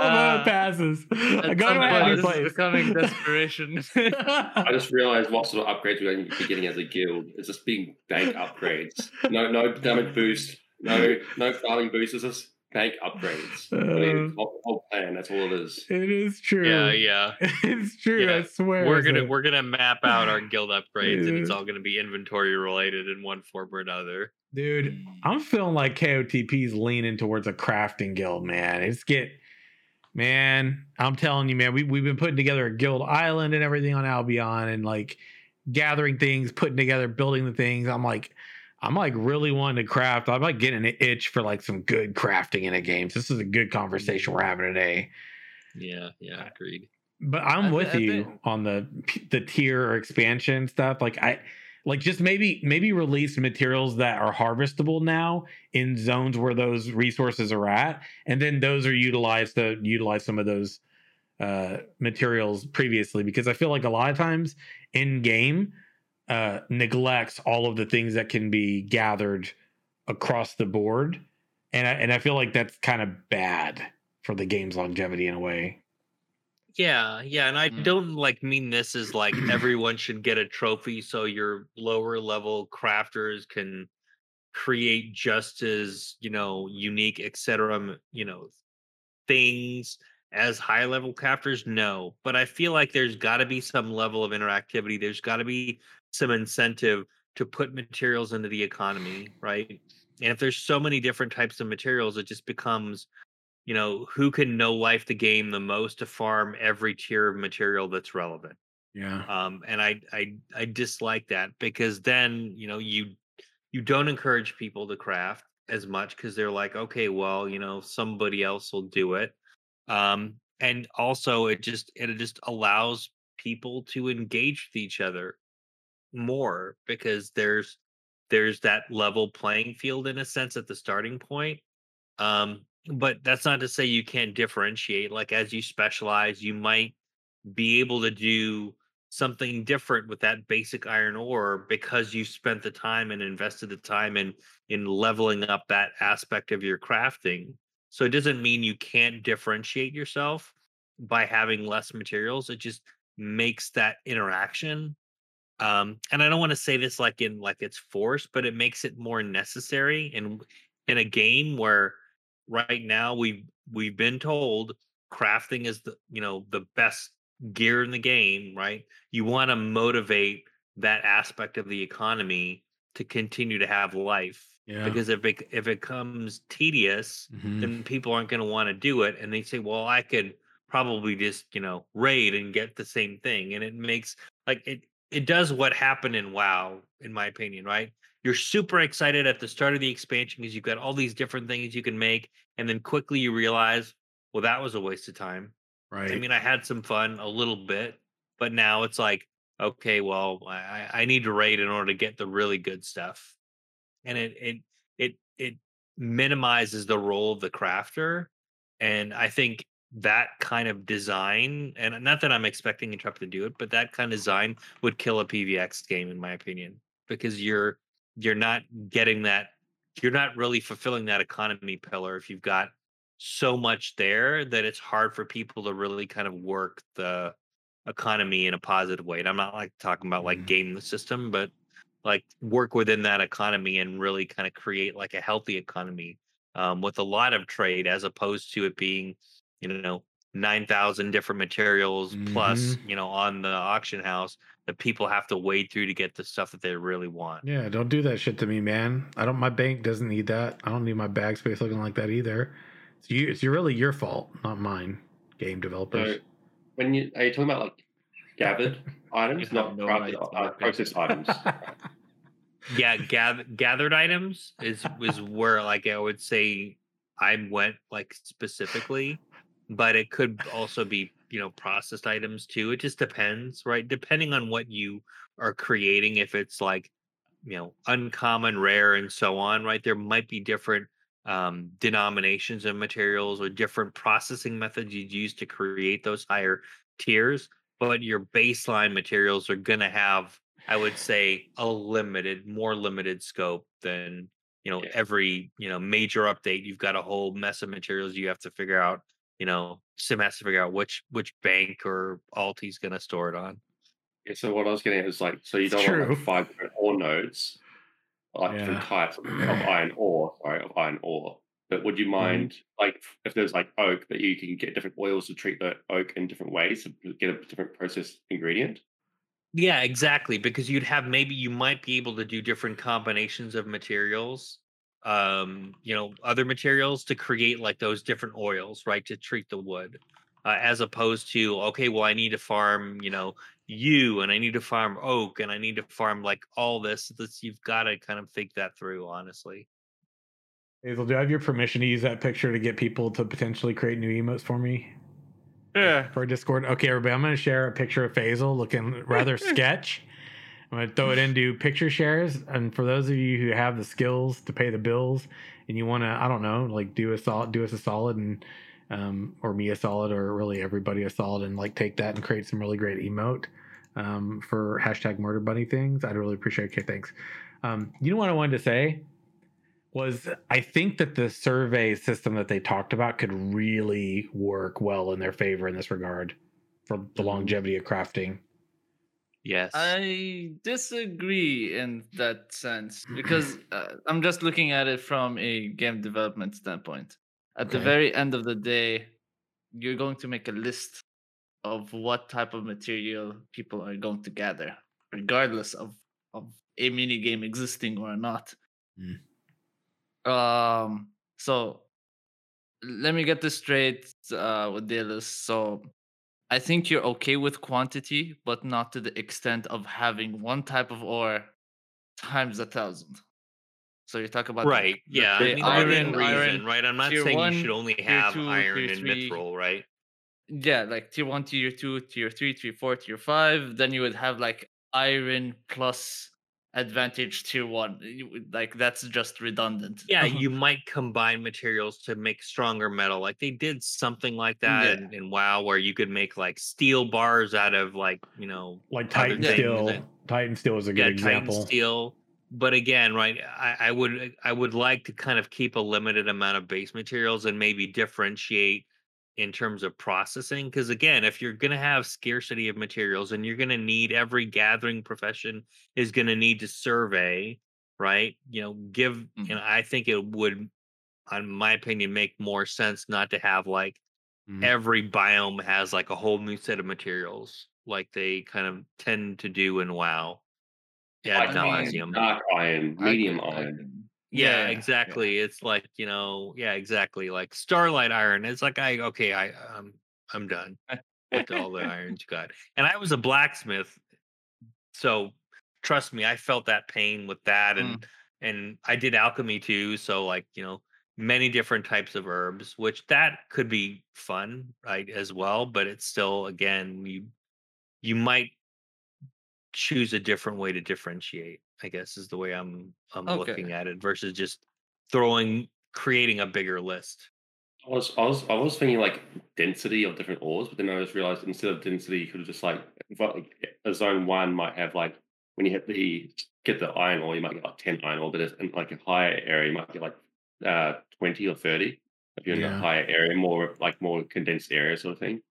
them how it Uh, passes. Go At to some a point, is place. becoming desperation. I just realized what sort of upgrades we're going to be getting as a guild. It's just being bank upgrades. No, no damage boost. No, no farming boost. It's just bank upgrades. I mean, Uh. whole, whole plan. That's all it is. it is true. Yeah, yeah. It's true. Yeah. I swear. We're gonna a- we're gonna map out our guild upgrades, and it's all gonna be inventory related in one form or another. dude. I'm feeling like KOTP's leaning towards a crafting guild, man. It's get, man. I'm telling you, man. We we've been putting together a guild island and everything on Albion, and like gathering things, putting together, building the things. I'm like, I'm like really wanting to craft. I'm like getting an itch for like some good crafting in a game. So this is a good conversation we're having today. Yeah, yeah, agreed. But I'm I with I you think- on the the tier or expansion stuff. Like I like just maybe maybe release materials that are harvestable now in zones where those resources are at, and then those are utilized to utilize some of those uh materials previously because I feel like a lot of times in game uh neglects all of the things that can be gathered across the board. And I, and I feel like that's kind of bad for the game's longevity in a way. Yeah, yeah, and I Mm. don't like mean this as like everyone should get a trophy so your lower level crafters can create just as you know unique etc m- you know things as high level crafters no but i feel like there's got to be some level of interactivity there's got to be some incentive to put materials into the economy right? And if there's so many different types of materials it just becomes you know who can know life the game the most to farm every tier of material that's relevant? Yeah. um and I, I i dislike that because then you know you you don't encourage people to craft as much because they're like okay well you know somebody else will do it. Um and also it just it just allows people to engage with each other more because there's there's that level playing field in a sense at the starting point um but that's not to say you can't differentiate like as you specialize you might be able to do something different with that basic iron ore because you spent the time and invested the time in in leveling up that aspect of your crafting. So it doesn't mean you can't differentiate yourself by having less materials it just makes that interaction um and i don't want to say this like in like it's forced but it makes it more necessary in in a game where right now we've we've been told crafting is the you know the best gear in the game right you want to motivate that aspect of the economy to continue to have life Yeah. because if it if it comes tedious Mhm. then people aren't going to want to do it and they say well i could probably just you know raid and get the same thing and it makes like it it does what happened in wow in my opinion right? You're super excited at the start of the expansion because you've got all these different things you can make and then quickly you realize well that was a waste of time. Right. i mean i had some fun a little bit but now it's like okay well i I- need to raid in order to get the really good stuff. And it it it it minimizes the role of the crafter and i think that kind of design, and not that I'm expecting Intrepid to do it, but that kind of design would kill a PVX game, in my opinion, because you're you're not getting that, you're not really fulfilling that economy pillar if you've got so much there that it's hard for people to really kind of work the economy in a positive way. And I'm not like talking about like Mhm. game the system, but like work within that economy and really kind of create like a healthy economy um, with a lot of trade as opposed to it being, you know, 9,000 different materials plus, you know, on the auction house that people have to wade through to get the stuff that they really want. Yeah, don't do that shit to me, man. I don't. My bank doesn't need that. I don't need my bag space looking like that either. It's you. It's really your fault, not mine. Game developers. So when you are you talking about like gathered items, not no crafted, uh, processed items? yeah gather, gathered items is is where like i would say i went like specifically but it could also be you know processed items too it just depends right? Depending on what you are creating if it's like you know uncommon rare and so on right? There might be different um, denominations of materials or different processing methods you'd use to create those higher tiers but your baseline materials are going to have i would say a limited more limited scope than you know Yeah. every you know major update. You've got a whole mess of materials you have to figure out you know sim has to figure out which which bank or alt he's going to store it on Yeah, so what I was getting at is like, so you don't want true. like five different ore nodes, like different types of, of iron ore, sorry, of iron ore. But would you Mm-hmm. mind, like, if there's like oak, that you can get different oils to treat the oak in different ways to get a different process ingredient? Yeah, exactly. Because you'd have maybe you might be able to do different combinations of materials, um, you know, other materials to create like those different oils, right? To treat the wood, uh, as opposed to okay, well, I need to farm, you know, you and I need to farm oak and I need to farm like all this. This you've got to kind of think that through, honestly. Hazel, do I have your permission to use that picture to get people to potentially create new emotes for me Yeah. for Discord? Okay, everybody, I'm going to share a picture of Faisal looking rather sketch. I'm going to throw it into picture shares. And for those of you who have the skills to pay the bills and you want to, I don't know, like do a solid, do us a solid and, um, or me a solid or really everybody a solid and like take that and create some really great emote, um, for hashtag murder bunny things. I'd really appreciate it. Okay, thanks. Um, you know what I wanted to say? was I think that the survey system that they talked about could really work well in their favor in this regard for the longevity of crafting. Yes. I disagree in that sense because uh, I'm just looking at it from a game development standpoint. At the very end of the day, you're going to make a list of what type of material people are going to gather, regardless of, of a mini game existing or not. Um, so let me get this straight uh, with Dallas. So I think you're okay with quantity, but not to the extent of having one type of ore times a thousand. So you talk about right. the- Yeah. the I mean, iron, reason, iron, right? I'm not saying one, you should only have two, iron and three. mithril, right? yeah, like tier one, tier two, tier three, tier four, tier five. Then you would have like iron plus advantage tier one. Like that's just redundant. yeah uh-huh. you might combine materials to make stronger metal like they did something like that Yeah. in, in wow where you could make like steel bars out of like you know Like Titan Steel. that- Titan Steel is a good yeah example. titan steel but again right I, I would i would like to kind of keep a limited amount of base materials and maybe differentiate in terms of processing because again if you're going to have scarcity of materials and you're going to need every gathering profession is going to need to survey right you know give Mhm. you know i think it would in my opinion make more sense not to have like Mhm. every biome has like a whole new set of materials like they kind of tend to do in WoW. Yeah, mean, dark iron, medium iron. Could- yeah, exactly. It's like you know, yeah, exactly. Like Starlight Iron. It's like I okay, I um, I'm done with all the irons you got. And I was a blacksmith, so trust me, I felt that pain with that, and and I did alchemy too. So like you know, many different types of herbs, which that could be fun, right, as well. But it's still again, you you might choose a different way to differentiate. I guess is the way I'm I'm Okay. looking at it versus just throwing creating a bigger list. I was, I was, I was thinking like density of different ores, but then I just realized instead of density, you could have just like, a zone one might have like when you hit the get the iron ore, you might get like ten iron ore, but it's in like a higher area, you might get like uh twenty or thirty. If you're in a higher area, more like more condensed area sort of thing.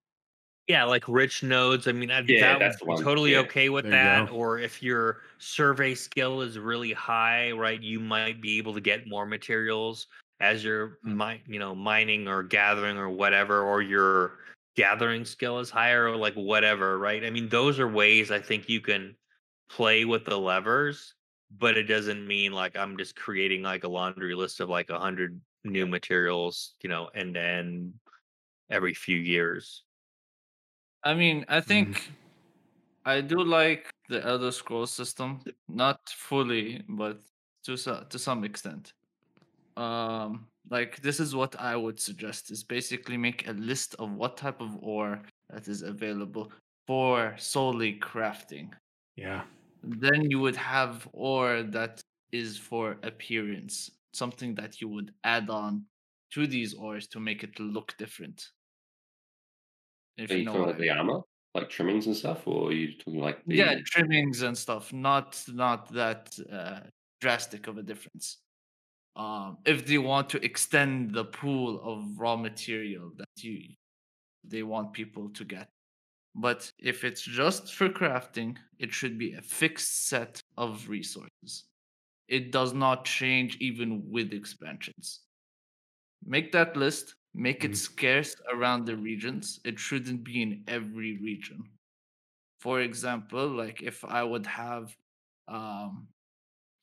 Yeah, like rich nodes. I mean, I, Yeah, that that's would be totally yeah. okay with There that. Or if your survey skill is really high, right, you might be able to get more materials as you're Mm. mi- you know, mining or gathering or whatever, or your gathering skill is higher or like whatever, right? I mean, those are ways I think you can play with the levers, but it doesn't mean like I'm just creating like a laundry list of like a hundred new materials, you know, and then every few years. I mean, I Mm. think I do like the Elder Scrolls system, not fully, but to to some extent. Um, like this is what I would suggest: is basically make a list of what type of ore that is available for solely crafting. Yeah. Then you would have ore that is for appearance, something that you would add on to these ores to make it look different. If Are you you know talking about I the armor, like trimmings and stuff, or are you talking like the yeah trimmings and stuff not not that uh, drastic of a difference. Um if they want to extend the pool of raw material that you they want people to get. But if it's just for crafting it should be a fixed set of resources. It does not change even with expansions. Make that list make it Mhm. scarce around the regions it shouldn't be in every region for example like if i would have um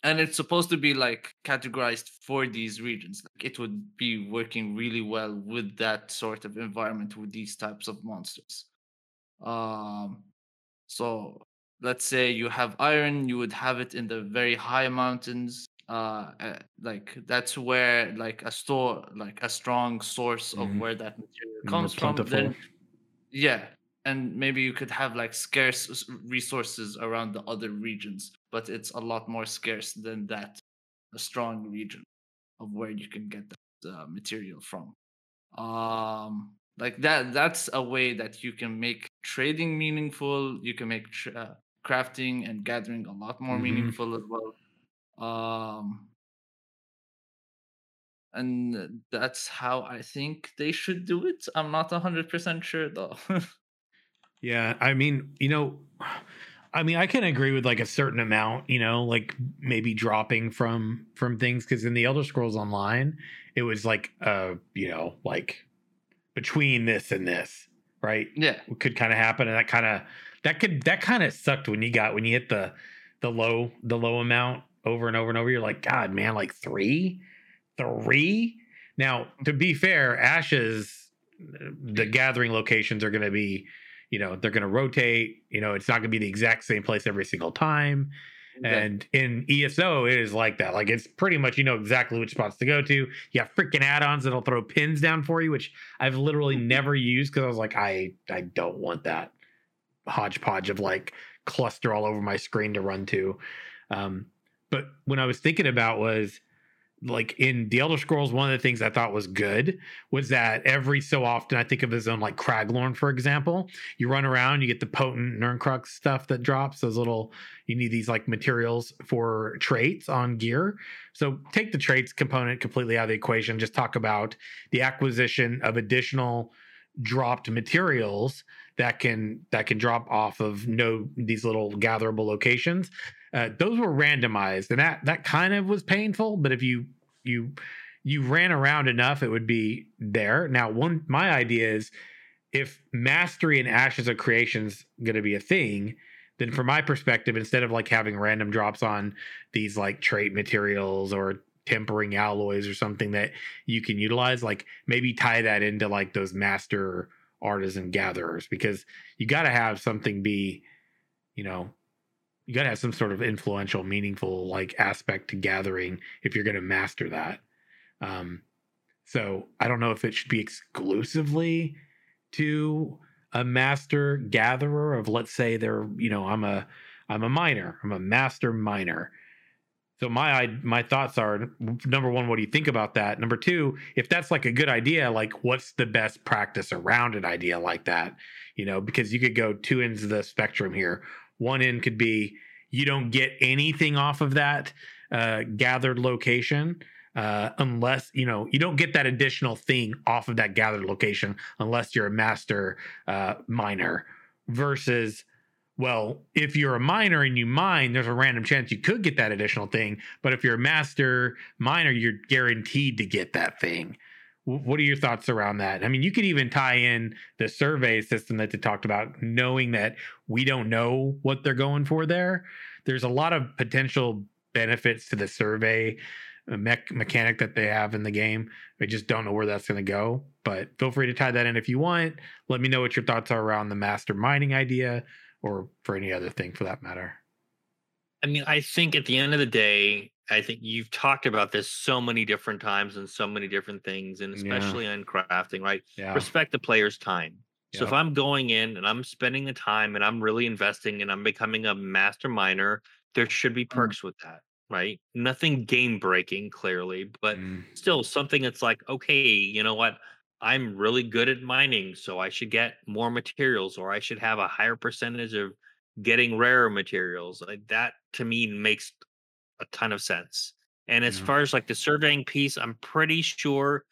and it's supposed to be like categorized for these regions like it would be working really well with that sort of environment with these types of monsters um so let's say you have iron you would have it in the very high mountains uh, uh like that's where like a store like a strong source of Mhm. where that material comes from then yeah, and maybe you could have like scarce resources around the other regions, but it's a lot more scarce than that a strong region of where you can get that uh, material from. Um, like that. That's a way that you can make trading meaningful. You can make tr- uh, crafting and gathering a lot more Mhm. meaningful as well. Um, and that's how I think they should do it. I'm not hundred percent sure though. Yeah, I mean, you know, I mean, I can agree with like a certain amount, you know, like maybe dropping from from things because in the Elder Scrolls Online, it was like uh, you know, like between this and this, right? yeah. Could kind of happen, and that kind of that could that kind of sucked when you got when you hit the the low the low amount over and over and over. You're like, God, man, like three, three. Now, to be fair, Ashes, the gathering locations are going to be you know they're going to rotate you know it's not going to be the exact same place every single time. And in eso it is like that. Like it's pretty much you know exactly which spots to go to. You have freaking add-ons that'll throw pins down for you which i've literally never used because i was like i i don't want that hodgepodge of like cluster all over my screen to run to. Um but when i was thinking about was like in the Elder Scrolls, one of the things I thought was good was that every so often, I think of his own um, like Craglorn, for example. You run around, you get the potent Nirncrux stuff that drops. Those little, you need these like materials for traits on gear. So take the traits component completely out of the equation. Just talk about the acquisition of additional dropped materials that can that can drop off of no these little gatherable locations uh, those were randomized and that that kind of was painful but if you you you ran around enough it would be there. Now one my idea is if mastery and Ashes of Creation's going to be a thing then from my perspective instead of like having random drops on these like trait materials or tempering alloys or something that you can utilize like maybe tie that into like those master artisan gatherers because you got to have something be you know you got to have some sort of influential meaningful like aspect to gathering if you're going to master that um so i don't know if it should be exclusively to a master gatherer of let's say they're you know i'm a i'm a miner i'm a master miner So my my thoughts are number one, what do you think about that? Number two, if that's like a good idea, like what's the best practice around an idea like that? You know, because you could go two ends of the spectrum here. One end could be you don't get anything off of that uh, gathered location uh, unless you know you don't get that additional thing off of that gathered location unless you're a master uh, miner versus well if you're a miner and you mine there's a random chance you could get that additional thing but if you're a master miner you're guaranteed to get that thing what are your thoughts around that i mean you could even tie in the survey system that they talked about knowing that we don't know what they're going for there there's a lot of potential benefits to the survey uh, mech- mechanic that they have in the game. I just don't know where that's going to go. But feel free to tie that in if you want. Let me know what your thoughts are around the master mining idea or for any other thing for that matter. I mean, I think at the end of the day, I think you've talked about this so many different times and so many different things, and Yeah. especially on crafting, right? Yeah. Respect the player's time. So if I'm going in and I'm spending the time and I'm really investing and I'm becoming a master miner, there should be perks with that, right? Nothing game breaking, clearly, but Mm, still something that's like, okay, you know what? I'm really good at mining, so I should get more materials or I should have a higher percentage of getting rarer materials. Like that to me makes a ton of sense. And as Yeah. far as like the surveying piece, I'm pretty sure,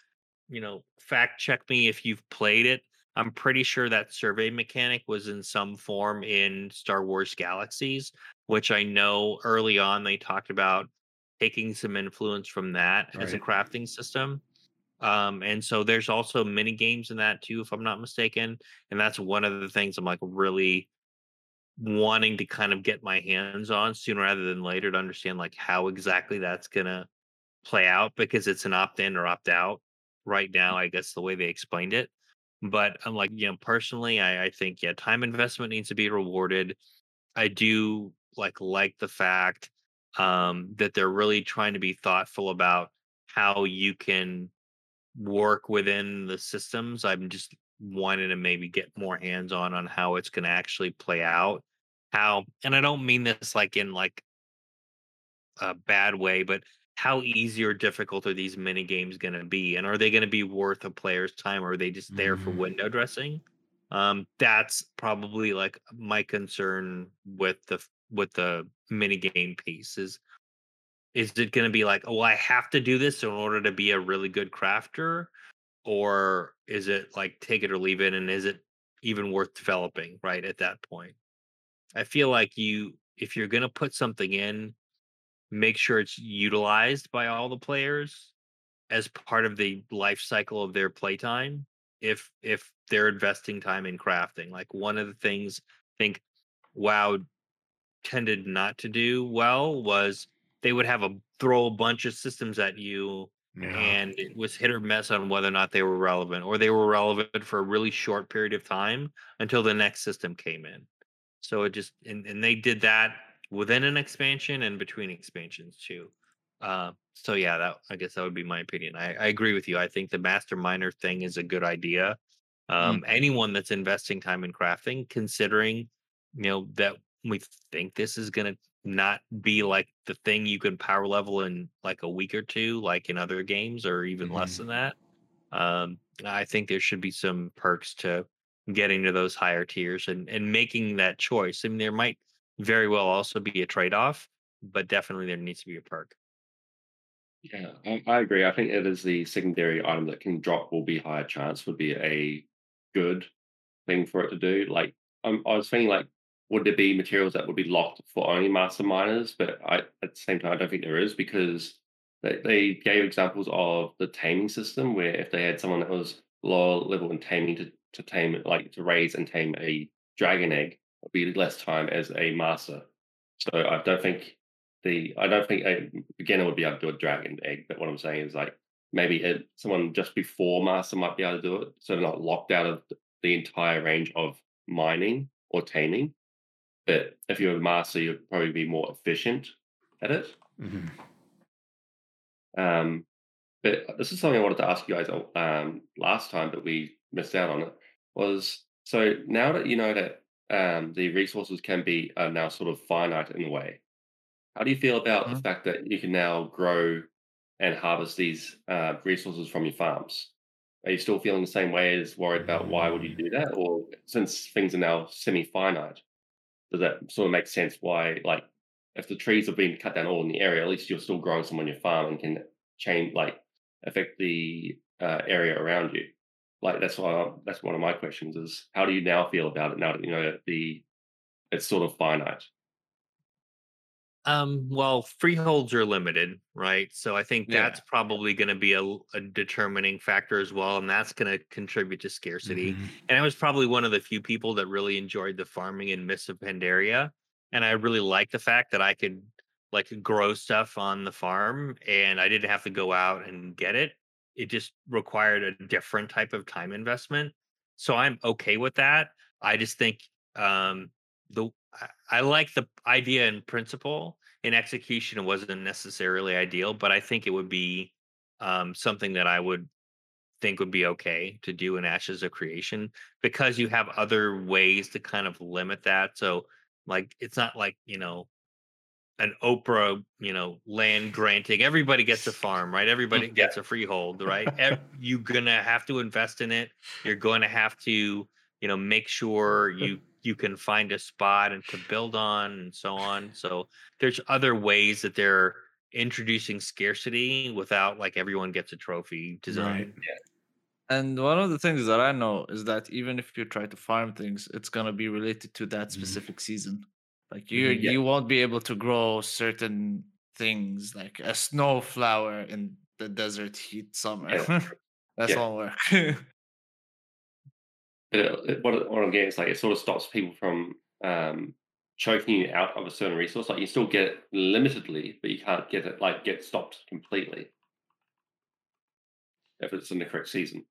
you know, fact check me if you've played it. I'm pretty sure that survey mechanic was in some form in Star Wars Galaxies, which I know early on they talked about taking some influence from that as a crafting system. Um, and so there's also mini games in that too, if I'm not mistaken. And that's one of the things I'm like really wanting to kind of get my hands on sooner rather than later to understand like how exactly that's gonna play out because it's an opt-in or opt-out right now, I guess the way they explained it. But I'm like, you know, personally, I, I think yeah, time investment needs to be rewarded. I do like like the fact um that they're really trying to be thoughtful about how you can work within the systems. I'm just wanting to maybe get more hands on on how it's going to actually play out. How, and I don't mean this like in like a bad way, but how easy or difficult are these mini games going to be, and are they going to be worth a player's time, or are they just there for Mhm. window dressing? Um, that's probably like my concern with the with the mini game piece is is it going to be like, oh, I have to do this in order to be a really good crafter? Or is it like take it or leave it? And is it even worth developing right at that point? I feel like you, if you're going to put something in, make sure it's utilized by all the players as part of the life cycle of their playtime. If if they're investing time in crafting, like one of the things I think WoW tended not to do well was they would have a throw a bunch of systems at you Yeah. and it was hit or miss on whether or not they were relevant or they were relevant for a really short period of time until the next system came in. So it just and, and they did that within an expansion and between expansions too. Uh, so yeah that i guess that would be my opinion. I, I agree with you. I think the master miner thing is a good idea. Um, anyone that's investing time in crafting considering you know that we think this is going to not be like the thing you can power level in like a week or two like in other games or even less Mhm. than that um i think there should be some perks to getting to those higher tiers and and making that choice i mean there might very well also be a trade-off but definitely there needs to be a perk Yeah, I, I agree. I think it is the secondary item that can drop will be higher chance would be a good thing for it to do. Like um, I was thinking, like, would there be materials that would be locked for only master miners? But I, at the same time, I don't think there is because they, they gave examples of the taming system where if they had someone that was lower level in taming to, to tame like to raise and tame a dragon egg, it would be less time as a master. So I don't think the I don't think a beginner would be able to do a dragon egg. But what I'm saying is like maybe it, someone just before master might be able to do it, so they're not locked out of the entire range of mining or taming. But if you're a master, you'd probably be more efficient at it. Mhm. Um, but this is something I wanted to ask you guys um, last time, but we missed out on it. Was so now that you know that um, the resources can be are now sort of finite in a way. How do you feel about Mhm. the fact that you can now grow and harvest these uh, resources from your farms? Are you still feeling the same way as worried about why would you do that, or since things are now semi-finite, does that sort of make sense? Why, like, if the trees are being cut down all in the area, at least you're still growing some on your farm and can change, like, affect the uh, area around you. Like that's why that's one of my questions is how do you now feel about it now that you know the it's sort of finite? Um, well, freeholds are limited, right? So I think Yeah. that's probably going to be a determining factor as well, and that's going to contribute to scarcity. Mhm. And I was probably one of the few people that really enjoyed the farming in Mists of Pandaria, and I really liked the fact that I could like grow stuff on the farm, and I didn't have to go out and get it. It just required a different type of time investment. So I'm okay with that. I just think um, the I like the idea in principle. In execution, it wasn't necessarily ideal, but I think it would be um, something that I would think would be okay to do in Ashes of Creation because you have other ways to kind of limit that. So, like, it's not like you know an Oprah, you know, land granting. Everybody gets a farm, right? Everybody yeah. gets a freehold, right? You're gonna have to invest in it. You're going to have to, you know, make sure you you can find a spot and to build on and so on. So there's other ways that they're introducing scarcity without like everyone gets a trophy design. Right. And one of the things that I know is that even if you try to farm things, it's gonna be related to that Mhm. specific season. Like you, yeah. you won't be able to grow certain things like a snow flower in the desert heat summer. Yeah, That Yeah. won't work. But it, it- what, what I'm getting is like it sort of stops people from um, choking you out of a certain resource. Like you still get it limitedly, but you can't get it like get stopped completely if it's in the correct season.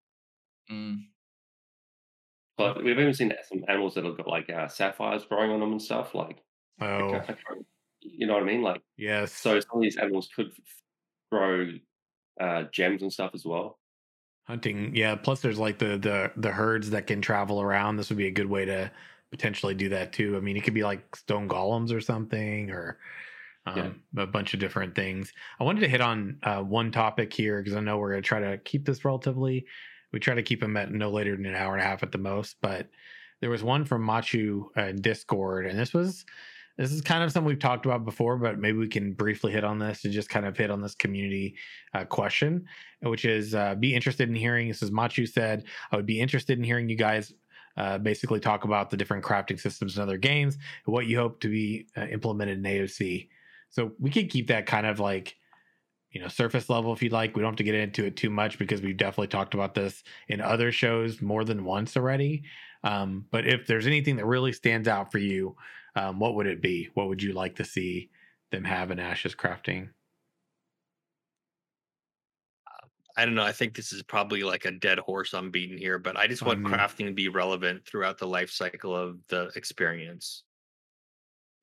Mm. But we've even seen some animals that have got like uh, sapphires growing on them and stuff. Like, Oh, can't- I can't- you know what I mean? Like, yes. so some of these animals could grow uh, gems and stuff as well. Hunting, yeah. Plus, there's like the the the herds that can travel around. This would be a good way to potentially do that too. I mean, it could be like stone golems or something, or um, Yeah. a bunch of different things. I wanted to hit on uh, one topic here because I know we're going to try to keep this relatively. We try to keep them at no later than an hour and a half at the most. But there was one from Machu uh, Discord, and this was this is kind of something we've talked about before, but maybe we can briefly hit on this to just kind of hit on this community uh, question, which is uh, be interested in hearing. This is Machu said, I would be interested in hearing you guys uh, basically talk about the different crafting systems in other games and what you hope to be uh, implemented in AOC. So we could keep that kind of like, you know, surface level if you'd like. We don't have to get into it too much because we've definitely talked about this in other shows more than once already. Um, but if there's anything that really stands out for you, um, what would it be? What would you like to see them have in Ashes crafting? I don't know. I think this is probably like a dead horse I'm beating here, but I just want Um, crafting to be relevant throughout the life cycle of the experience.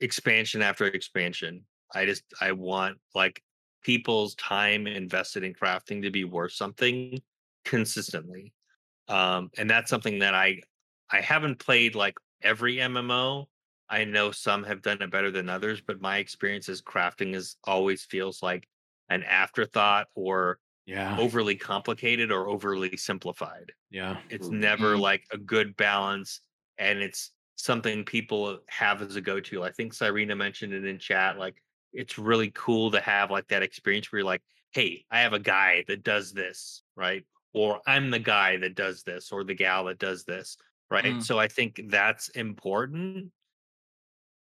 Expansion after expansion. I just I want like people's time invested in crafting to be worth something consistently. Um and that's something that I I haven't played like every MMO. I know some have done it better than others, but my experience is crafting is always feels like an afterthought or Yeah. overly complicated or overly simplified. Yeah. It's Mm. never Mm. like a good balance and it's something people have as a go-to. I think Cyrena mentioned it in chat. Like it's really cool to have like that experience where you're like, hey, I have a guy that does this, right? Or I'm the guy that does this, or the gal that does this, right? Mm. So I think that's important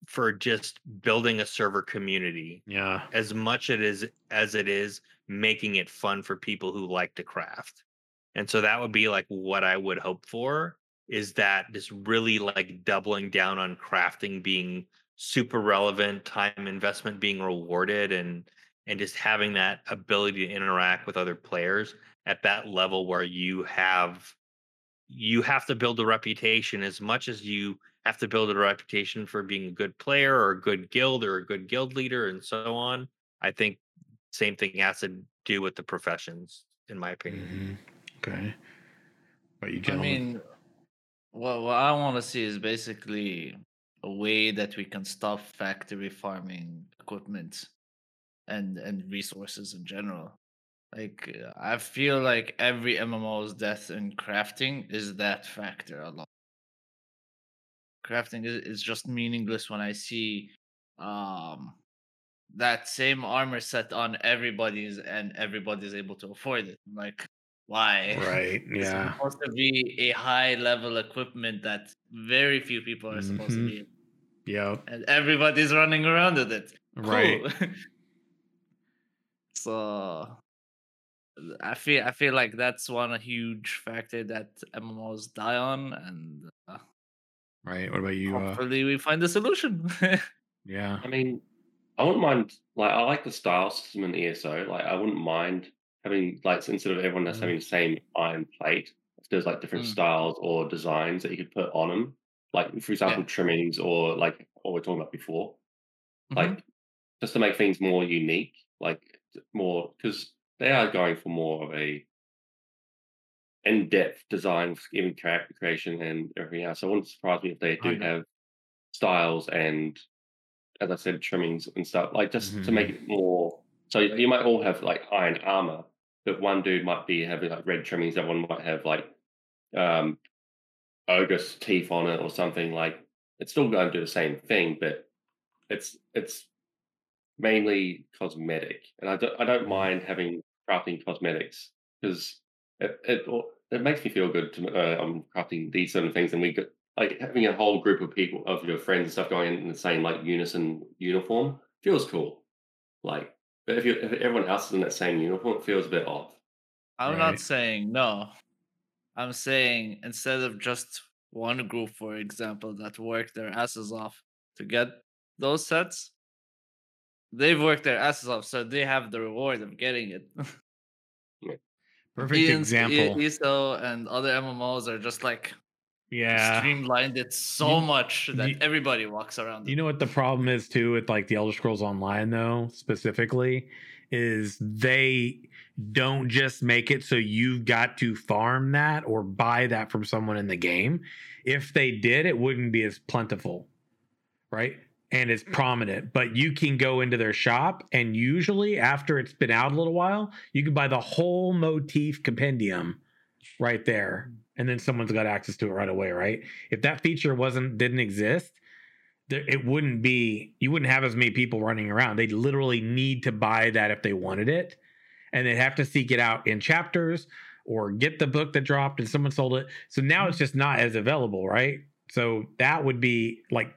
for just building a server community Yeah. as much it is as it is making it fun for people who like to craft. And so that would be like what I would hope for is that just really like doubling down on crafting being super relevant, time investment being rewarded and and just having that ability to interact with other players at that level where you have you have to build a reputation as much as you have to build a reputation for being a good player or a good guild or a good guild leader and so on. I think same thing has to do with the professions, in my opinion. Mhm. Okay. But you can I mean, what what I want to see is basically a way that we can stop factory farming equipment and and resources in general. Like uh, I feel like every MMO's death in crafting is that factor alone. Crafting is, is just meaningless when I see um that same armor set on everybody's and everybody's able to afford it. I'm like why? Right. Yeah. It's supposed to be a high level equipment that very few people are supposed Mhm. to be Yeah. and everybody's running around with it. Right. Cool. so I feel I feel like that's one huge factor that MMOs die on, and uh, Right. What about you? Uh, hopefully we find the solution. yeah. I mean, I wouldn't mind. Like, I like the style system in ESO. Like, I wouldn't mind having like instead of everyone that's Mhm. having the same iron plate, if there's like different Mm. styles or designs that you could put on them. Like, for example, trimmings or like what we are talking about before. Mhm. Like, just to make things more unique. Like, more because they are going for more of a in-depth design, even character creation and everything else. So it wouldn't surprise me if they do have styles and, as I said, trimmings and stuff like just to make it more. So you you might all have like iron armor, but one dude might be having like red trimmings. That one might have like um ogre's teeth on it or something. Like it's still going to do the same thing, but it's it's mainly cosmetic, and I don't I don't mind having crafting cosmetics because it it it makes me feel good to uh, I'm crafting these sort of things, and we got like having a whole group of people of your friends and stuff going in the same like unison uniform feels cool. Like, but if you if everyone else is in that same uniform, it feels a bit off. I'm Right. not saying no. I'm saying instead of just one group, for example, that worked their asses off to get those sets, they've worked their asses off, so they have the reward of getting it. Perfect Ian's- example. ESO and other MMOs are just like yeah. streamlined it so You- much that you- everybody walks around. You know what the problem is too with like the Elder Scrolls Online though, specifically, is they don't just make it so you've got to farm that or buy that from someone in the game. If they did, it wouldn't be as plentiful, right? And it's prominent, but you can go into their shop and usually after it's been out a little while, you can buy the whole motif compendium right there. And then someone's got access to it right away, right? If that feature wasn't didn't exist, there, it wouldn't be you wouldn't have as many people running around they'd literally need to buy that if they wanted it and they'd have to seek it out in chapters or get the book that dropped and someone sold it so now it's just not as available right so that would be like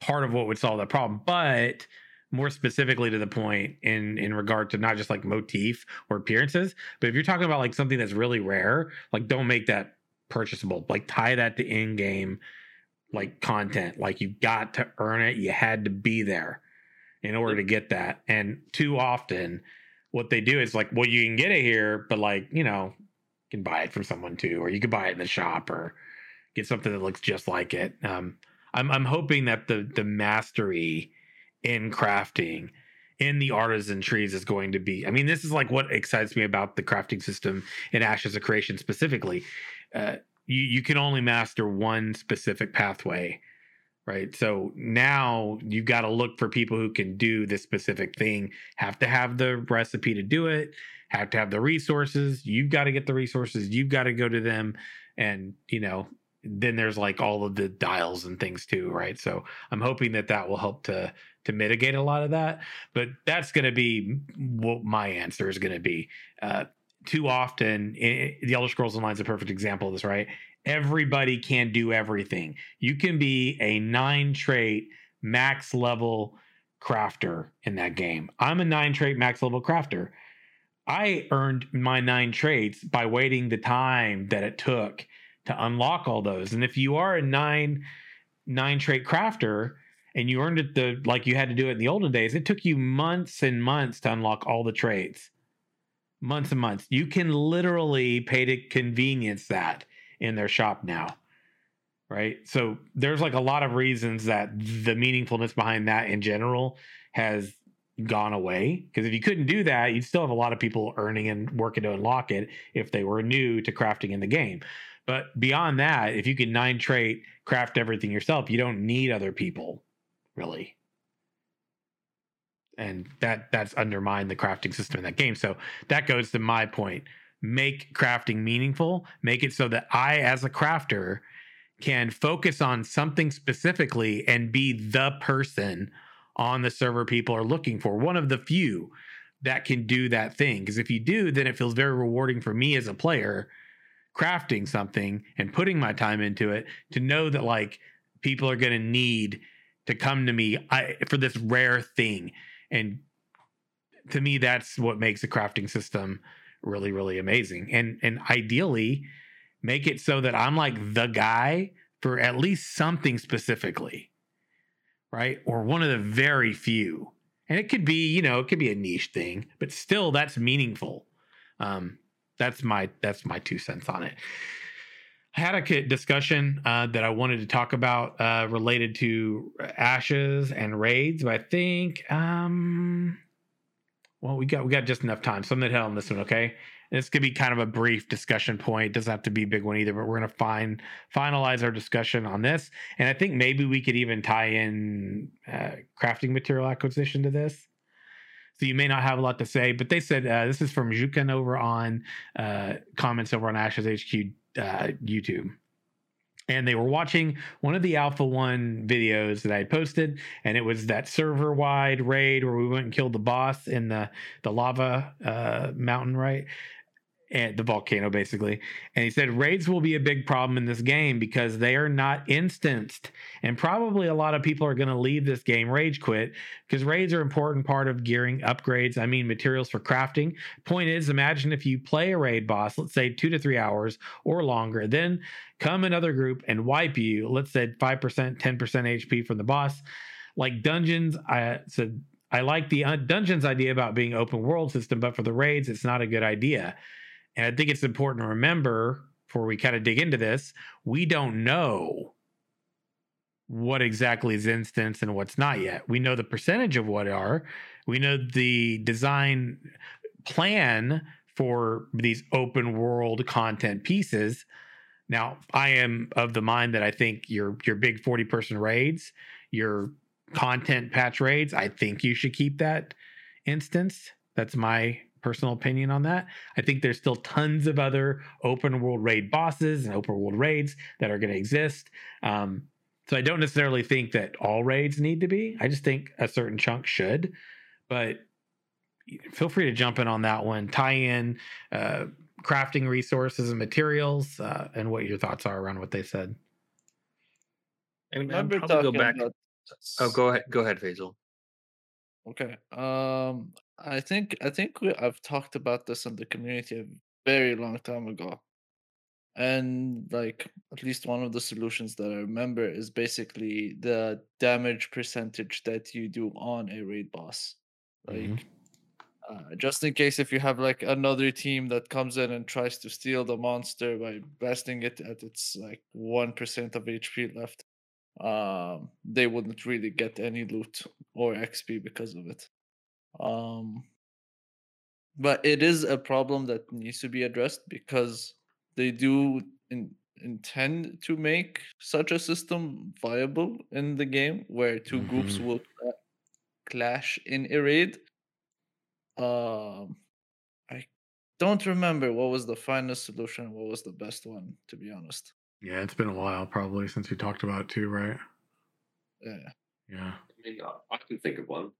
part of what would solve that problem but more specifically to the point in in regard to not just like motif or appearances but if you're talking about like something that's really rare like don't make that purchasable like tie that to in-game like content. Like you got to earn it. You had to be there in order to get that. And too often, what they do is like, well, you can get it here, but like, you know, you can buy it from someone too, or you can buy it in the shop or get something that looks just like it. Um, I'm I'm hoping that the the mastery in crafting in the artisan trees is going to be. I mean, this is like what excites me about the crafting system in Ashes of Creation specifically. Uh, you you can only master one specific pathway right so now you've got to look for people who can do this specific thing have to have the recipe to do it have to have the resources you've got to get the resources you've got to go to them and you know then there's like all of the dials and things too right? So i'm hoping that that will help to to mitigate a lot of that but that's going to be what my answer is going to be. Uh, too often i the elder scrolls online is a perfect example of this right? Everybody can do everything. You can be a nine trait max level crafter in that game. I'm a nine trait max level crafter. I earned my nine traits by waiting the time that it took to unlock all those and if you are a nine nine trait crafter and you earned it the like you had to do it in the olden days it took you months and months to unlock all the traits months and months. You can literally pay to convenience that in their shop now. Right. So there's like a lot of reasons that the meaningfulness behind that in general has gone away. Because if you couldn't do that, you'd still have a lot of people earning and working to unlock it if they were new to crafting in the game. But beyond that, if you can nine trait craft everything yourself, you don't need other people, really. And that that's undermined the crafting system in that game. So that goes to my point. Make crafting meaningful, make it so that I, as a crafter, can focus on something specifically and be the person on the server people are looking for. One of the few that can do that thing. Because if you do, then it feels very rewarding for me as a player crafting something and putting my time into it to know that like people are going to need to come to me I, for this rare thing. And to me, that's what makes a crafting system really, really amazing. And and ideally, make it so that I'm like the guy for at least something specifically, right? Or one of the very few. And it could be, you know, it could be a niche thing, but still that's meaningful. Um, that's my that's my two cents on it. I had a discussion uh, that I wanted to talk about uh, related to ashes and raids, but I think um, well, we got we got just enough time, so I'm gonna hit on this one, okay? And This could be kind of a brief discussion point. It doesn't have to be a big one either, but we're gonna find finalize our discussion on this, and I think maybe we could even tie in uh, crafting material acquisition to this. So you may not have a lot to say, but they said uh, this is from Jukan over on uh, comments over on Ashes HQ uh, YouTube and they were watching one of the Alpha One videos that I had posted, and it was that server wide raid where we went and killed the boss in the the lava uh, mountain, right? And the volcano basically. And he said raids will be a big problem in this game because they are not instanced. And probably a lot of people are going to leave this game rage quit because raids are an important part of gearing upgrades i mean materials for crafting. Point is imagine if you play a raid boss let's say two to three hours or longer then come another group and wipe you let's say 5% 10% hp from the boss. Like dungeons i said I like the uh, dungeons idea about being open world system, but for the raids, it's not a good idea. And I think it's important to remember before we kind of dig into this, we don't know what exactly is instance and what's not yet. We know the percentage of what are. We know the design plan for these open world content pieces. Now, I am of the mind that I think your your big 40 person raids, your content patch raids, I think you should keep that instance. That's my personal opinion on that. I think there's still tons of other open world raid bosses and open world raids that are going to exist. Um, so I don't necessarily think that all raids need to be. I just think a certain chunk should. But feel free to jump in on that one. Tie in uh, crafting resources and materials, uh, and what your thoughts are around what they said. I mean, I'll probably go back. About... Oh, go ahead. Go ahead, Faisal. Okay. Um, I think I think we, I've talked about this in the community a very long time ago, and like at least one of the solutions that I remember is basically the damage percentage that you do on a raid boss. Like, mm-hmm. uh, just in case if you have like another team that comes in and tries to steal the monster by blasting it at its like one percent of HP left, um, they wouldn't really get any loot or XP because of it. Um, but it is a problem that needs to be addressed because they do in, intend to make such a system viable in the game where 2 mm-hmm. groups will clash in a raid. Um, I don't remember what was the finest solution, what was the best one, to be honest. Yeah, it's been a while probably since we talked about it too, right? Yeah. Yeah. I mean, I can think of one.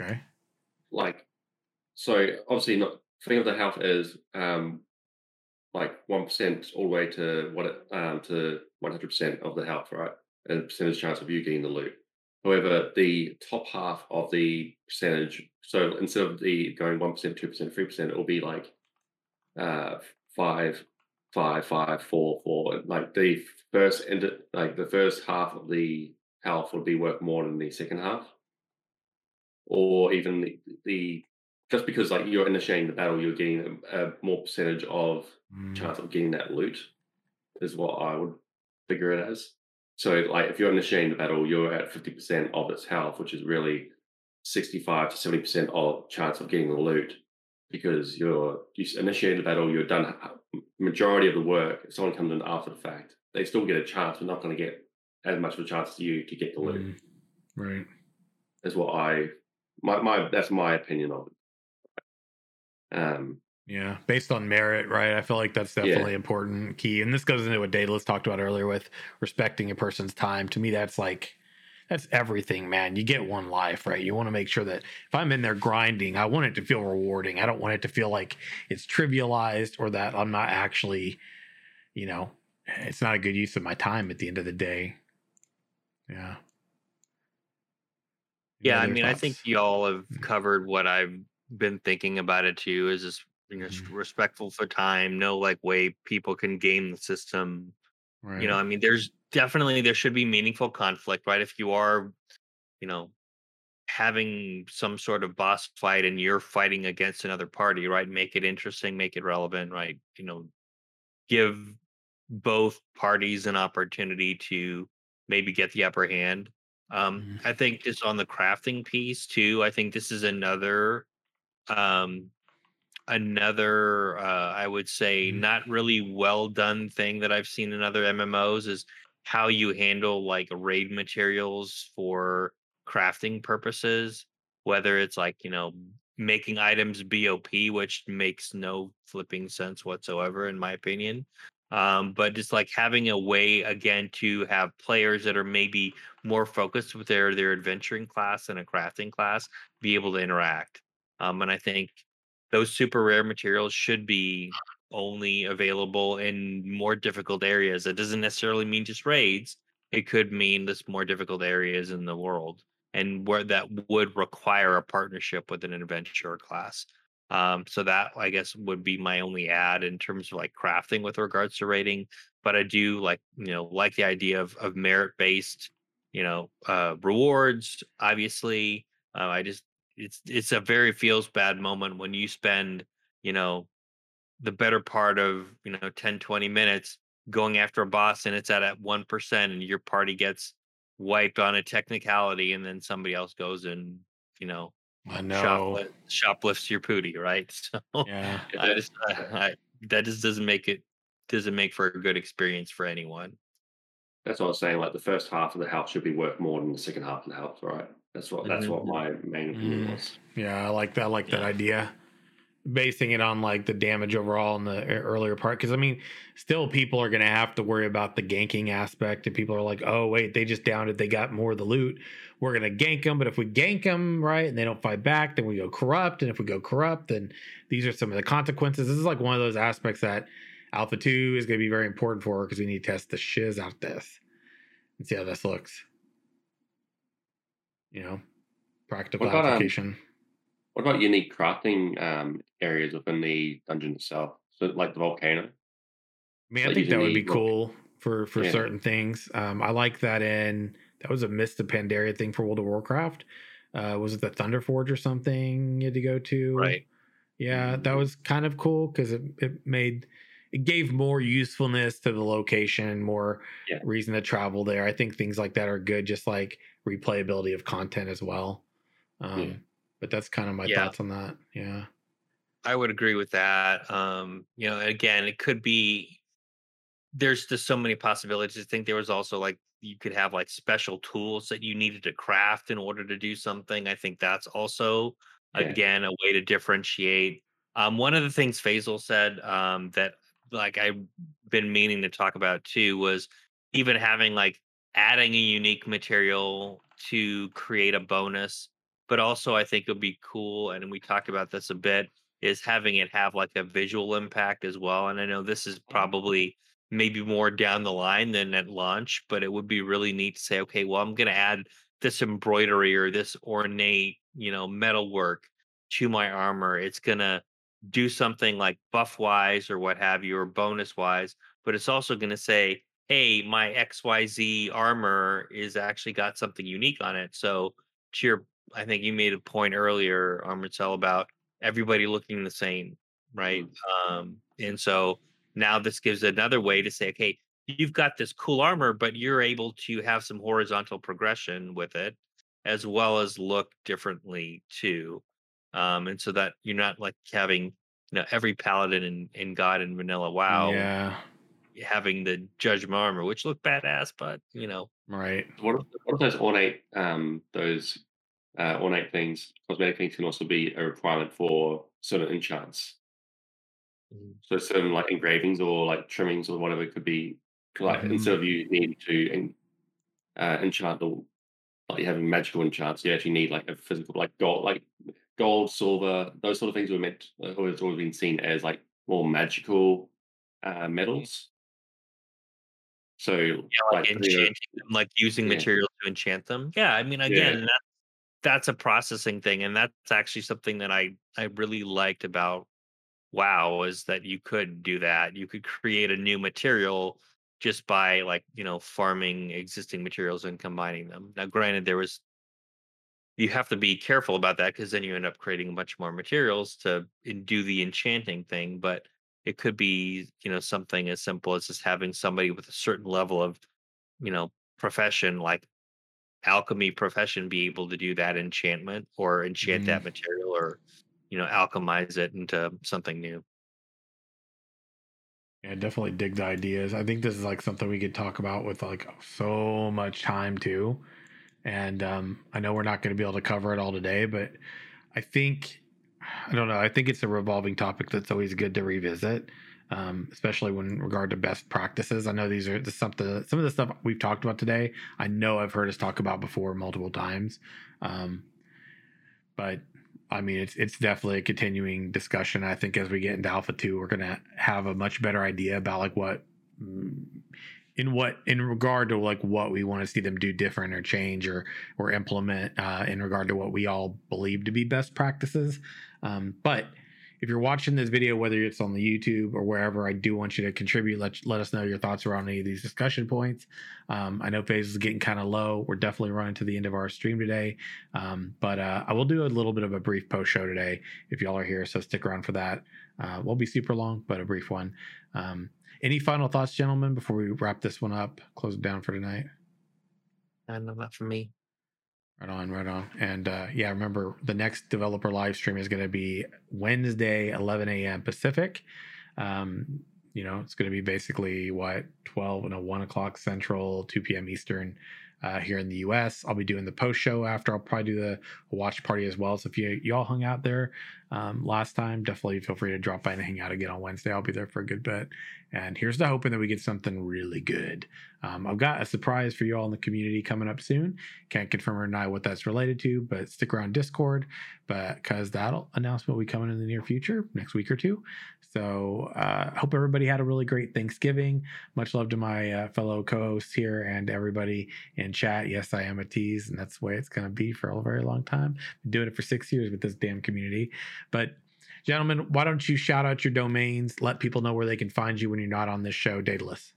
Okay like so obviously not think of the health is um like one percent all the way to what it um to one hundred percent of the health, right? And percentage chance of you getting the loot. However, the top half of the percentage, so instead of the going one percent, two percent, three percent, it will be like uh five, five, five, four, four. Like the first end, like the first half of the health would be worth more than the second half or even the, the just because like you're initiating the battle, you're getting a, a more percentage of mm. chance of getting that loot is what I would figure it as. So like if you're initiating the battle, you're at 50% of its health, which is really 65 to 70% of chance of getting the loot because you're you initiating the battle, you're done majority of the work, if someone comes in after the fact, they still get a chance, but not going to get as much of a chance as you to get the loot. Mm, right. Is what I my my that's my opinion of it. Um, Yeah, based on merit, right? I feel like that's Yeah. definitely important key. And this goes into what Daedalus talked about earlier with respecting a person's time. To me, that's like that's everything, man. You get one life, right? You want to make sure that if I'm in there grinding, I want it to feel rewarding. I don't want it to feel like it's trivialized or that I'm not actually, you know, it's not a good use of my time at the end of the day. Yeah. Any Yeah, I mean, I think y'all have Mm. covered what I've been thinking about it too. Is just you know, Mhm. respectful for time, no like way people can game the system. right. You know, I mean, there's definitely there should be meaningful conflict, right? If you are, you know, having some sort of boss fight and you're fighting against another party, right? Make it interesting, make it relevant, right? You know, give both parties an opportunity to maybe get the upper hand. Um, Mhm. I think just on the crafting piece too, I think this is another um another uh I would say Mhm. not really well done thing that I've seen in other MMOs is how you handle like raid materials for crafting purposes, whether it's like, you know, making items BOP, which makes no flipping sense whatsoever, in my opinion. Um, but just like having a way again to have players that are maybe more focused with their their adventuring class and a crafting class be able to interact. Um, and I think those super rare materials should be only available in more difficult areas. It doesn't necessarily mean just raids. It could mean this more difficult areas in the world and where that would require a partnership with an adventurer class. Um, so that I guess would be my only add in terms of like crafting with regards to rating. But I do like you know like the idea of of merit based you know uh, rewards. Obviously, uh, I just it's it's a very feels bad moment when you spend you know the better part of you know 10 20 minutes going after a boss and it's at at 1% and your party gets wiped on a technicality and then somebody else goes and you know I know. shoplift, shoplifts your pooty right so Yeah. I just, I, I, that just doesn't make it doesn't make for a good experience for anyone that's what I was saying. Like the first half of the house should be worth more than the second half of the house, right? That's what that's Mhm. what my main opinion Mm. was. Yeah, I like that. I like that idea. Basing it on like the damage overall in the earlier part, because I mean, still people are going to have to worry about the ganking aspect. And people are like, "Oh, wait, they just downed it. They got more of the loot. We're going to gank them." But if we gank them right and they don't fight back, then we go corrupt. And if we go corrupt, then these are some of the consequences. This is like one of those aspects that Alpha Two is going to be very important for because we need to test the shiz out this and see how this looks. You know, practical about, um, application. What about unique crafting um, areas within the dungeon itself? So like the volcano. I mean, I think that would be cool for for Yeah. certain things. Um, I like that in that was a Mists of Pandaria thing for World of Warcraft. Uh, was it the Thunder Forge or something you had to go to? right Yeah, that was kind of cool because it, it made it gave more usefulness to the location, more Yeah. reason to travel there. I think things like that are good, just like replayability of content as well. Um, Yeah. But that's kind of my Yeah. thoughts on that. Yeah. I would agree with that. Um, you know, again, it could be there's just so many possibilities. I think there was also like you could have like special tools that you needed to craft in order to do something. I think that's also Yeah. again a way to differentiate. Um, one of the things Faisal said um, that like I've been meaning to talk about too was even having like adding a unique material to create a bonus but also I think it would be cool, and we talked about this a bit, is having it have like a visual impact as well. And I know this is mm-hmm. probably maybe more down the line than at launch, but it would be really neat to say, okay, well, I'm going to add this embroidery or this ornate, you know, metal work to my armor. It's going to do something like buff wise or what have you, or bonus wise, but it's also going to say, hey, my XYZ armor is actually got something unique on it. So, to your I think you made a point earlier, um, Marcel, about everybody looking the same, right? Um, and so now this gives another way to say, okay, you've got this cool armor, but you're able to have some horizontal progression with it, as well as look differently too. Um, and so that you're not like having, you know every paladin in, in God and Vanilla WoW Yeah. having the judgment armor, which looked badass, but you know, Right. What if, what if those ornate um those uh, ornate things, cosmetic things can also be a requirement for certain enchants? Mhm. So certain like engravings or like trimmings or whatever could be like Mhm. instead of you need to uh, enchant or like you having magical enchants, you actually need like a physical like gold, like gold, silver, those sort of things were meant or always always been seen as like more magical uh, metals. So yeah, like you know, enchanting them, like using Yeah. materials to enchant them. Yeah, I mean, again, that's that's a processing thing, and that's actually something that I I really liked about WoW is that you could do that. You could create a new material just by like you know farming existing materials and combining them. Now, granted, there was you have to be careful about that because then you end up creating a bunch more materials to do the enchanting thing. But it could be you know something as simple as just having somebody with a certain level of you know profession like alchemy profession be able to do that enchantment or enchant that material or you know alchemize it into something new Yeah, definitely dig the ideas. I think this is like something we could talk about with like so much time too. And um, I know we're not going to be able to cover it all today, but I think I don't know. I think it's a revolving topic that's always good to revisit, um, especially when regard to best practices. I know these are this something. Some of the stuff we've talked about today. I know I've heard us talk about before multiple times, um, but I mean, it's it's definitely a continuing discussion. I think as we get into Alpha Two, we're gonna have a much better idea about like what, mm, in what in regard to like what we want to see them do different or change or or implement uh, in regard to what we all believe to be best practices. Um, but if you're watching this video, whether it's on the YouTube or wherever, I do want you to contribute. Let let us know your thoughts around any of these discussion points. Um, I know phase is getting kind of low. We're definitely running to the end of our stream today, um, but uh, I will do a little bit of a brief post show today if y'all are here. So stick around for that. Uh, won't be super long, but a brief one. Um, any final thoughts, gentlemen, before we wrap this one up, close it down for tonight? i know not for me Right on, right on. And uh, yeah, remember the next developer live stream is going to be Wednesday, 11 a.m. Pacific. Um, you know, it's going to be basically what 12 and a 1 o'clock Central, 2 p.m. Eastern uh, here in the U.S. I'll be doing the post show after. I'll probably do the watch party as well. So if you y'all hung out there um, last time, definitely feel free to drop by and hang out again on Wednesday. I'll be there for a good bit. And here's to hoping that we get something really good. Um, I've got a surprise for you all in the community coming up soon. Can't confirm or deny what that's related to, but stick around Discord, because that announcement will be coming in the near future, next week or two. So uh, hope everybody had a really great Thanksgiving. Much love to my uh, fellow co-hosts here and everybody in chat. Yes, I am a tease, and that's the way it's going to be for a very long time. Been doing it for six years with this damn community, but. Gentlemen, why don't you shout out your domains? Let people know where they can find you when you're not on this show, Daedalus.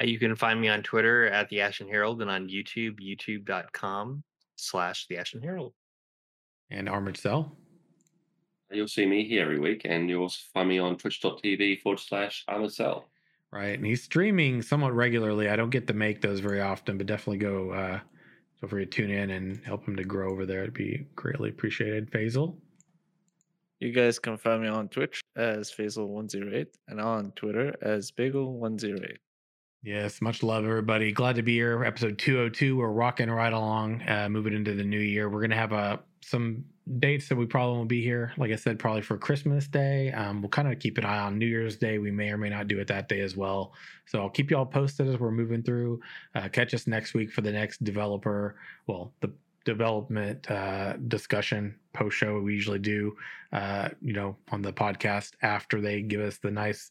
Uh, you can find me on twitter at the ashen herald and on youtube youtube.com slash the ashen herald And Armored Cell. You'll see me here every week, and you'll also find me on twitch.tv forward slash I'm cell. Right. And he's streaming somewhat regularly. I don't get to make those very often, but definitely go uh feel free to tune in and help him to grow over there. It'd be greatly appreciated. Faisal. You guys can find me on Twitch as Faisal108 and on Twitter as Bagel108. Yes, much love, everybody. Glad to be here. Episode 202. We're rocking right along, uh, moving into the new year. We're going to have uh, some dates that we probably won't be here. Like I said, probably for Christmas Day. Um, we'll kind of keep an eye on New Year's Day. We may or may not do it that day as well. So I'll keep you all posted as we're moving through. Uh, catch us next week for the next developer, well, the development uh, discussion post show we usually do, uh, you know, on the podcast after they give us the nice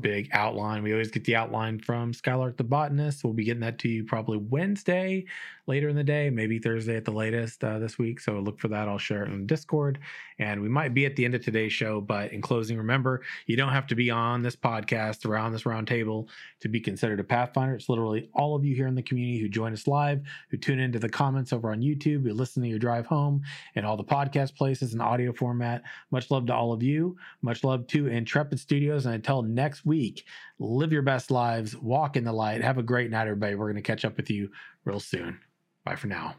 big outline. We always get the outline from Skylark the botanist. We'll be getting that to you probably Wednesday later in the day, maybe Thursday at the latest uh, this week. So look for that. I'll share it on Discord. And we might be at the end of today's show. But in closing, remember, you don't have to be on this podcast around this round table to be considered a Pathfinder. It's literally all of you here in the community who join us live, who tune into the comments over on YouTube, who listen to your drive home and all the podcast places and audio format. Much love to all of you. Much love to Intrepid Studios. And until next week, live your best lives, walk in the light. Have a great night, everybody. We're going to catch up with you real soon. Bye for now.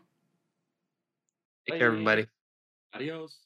take care everybody Adios.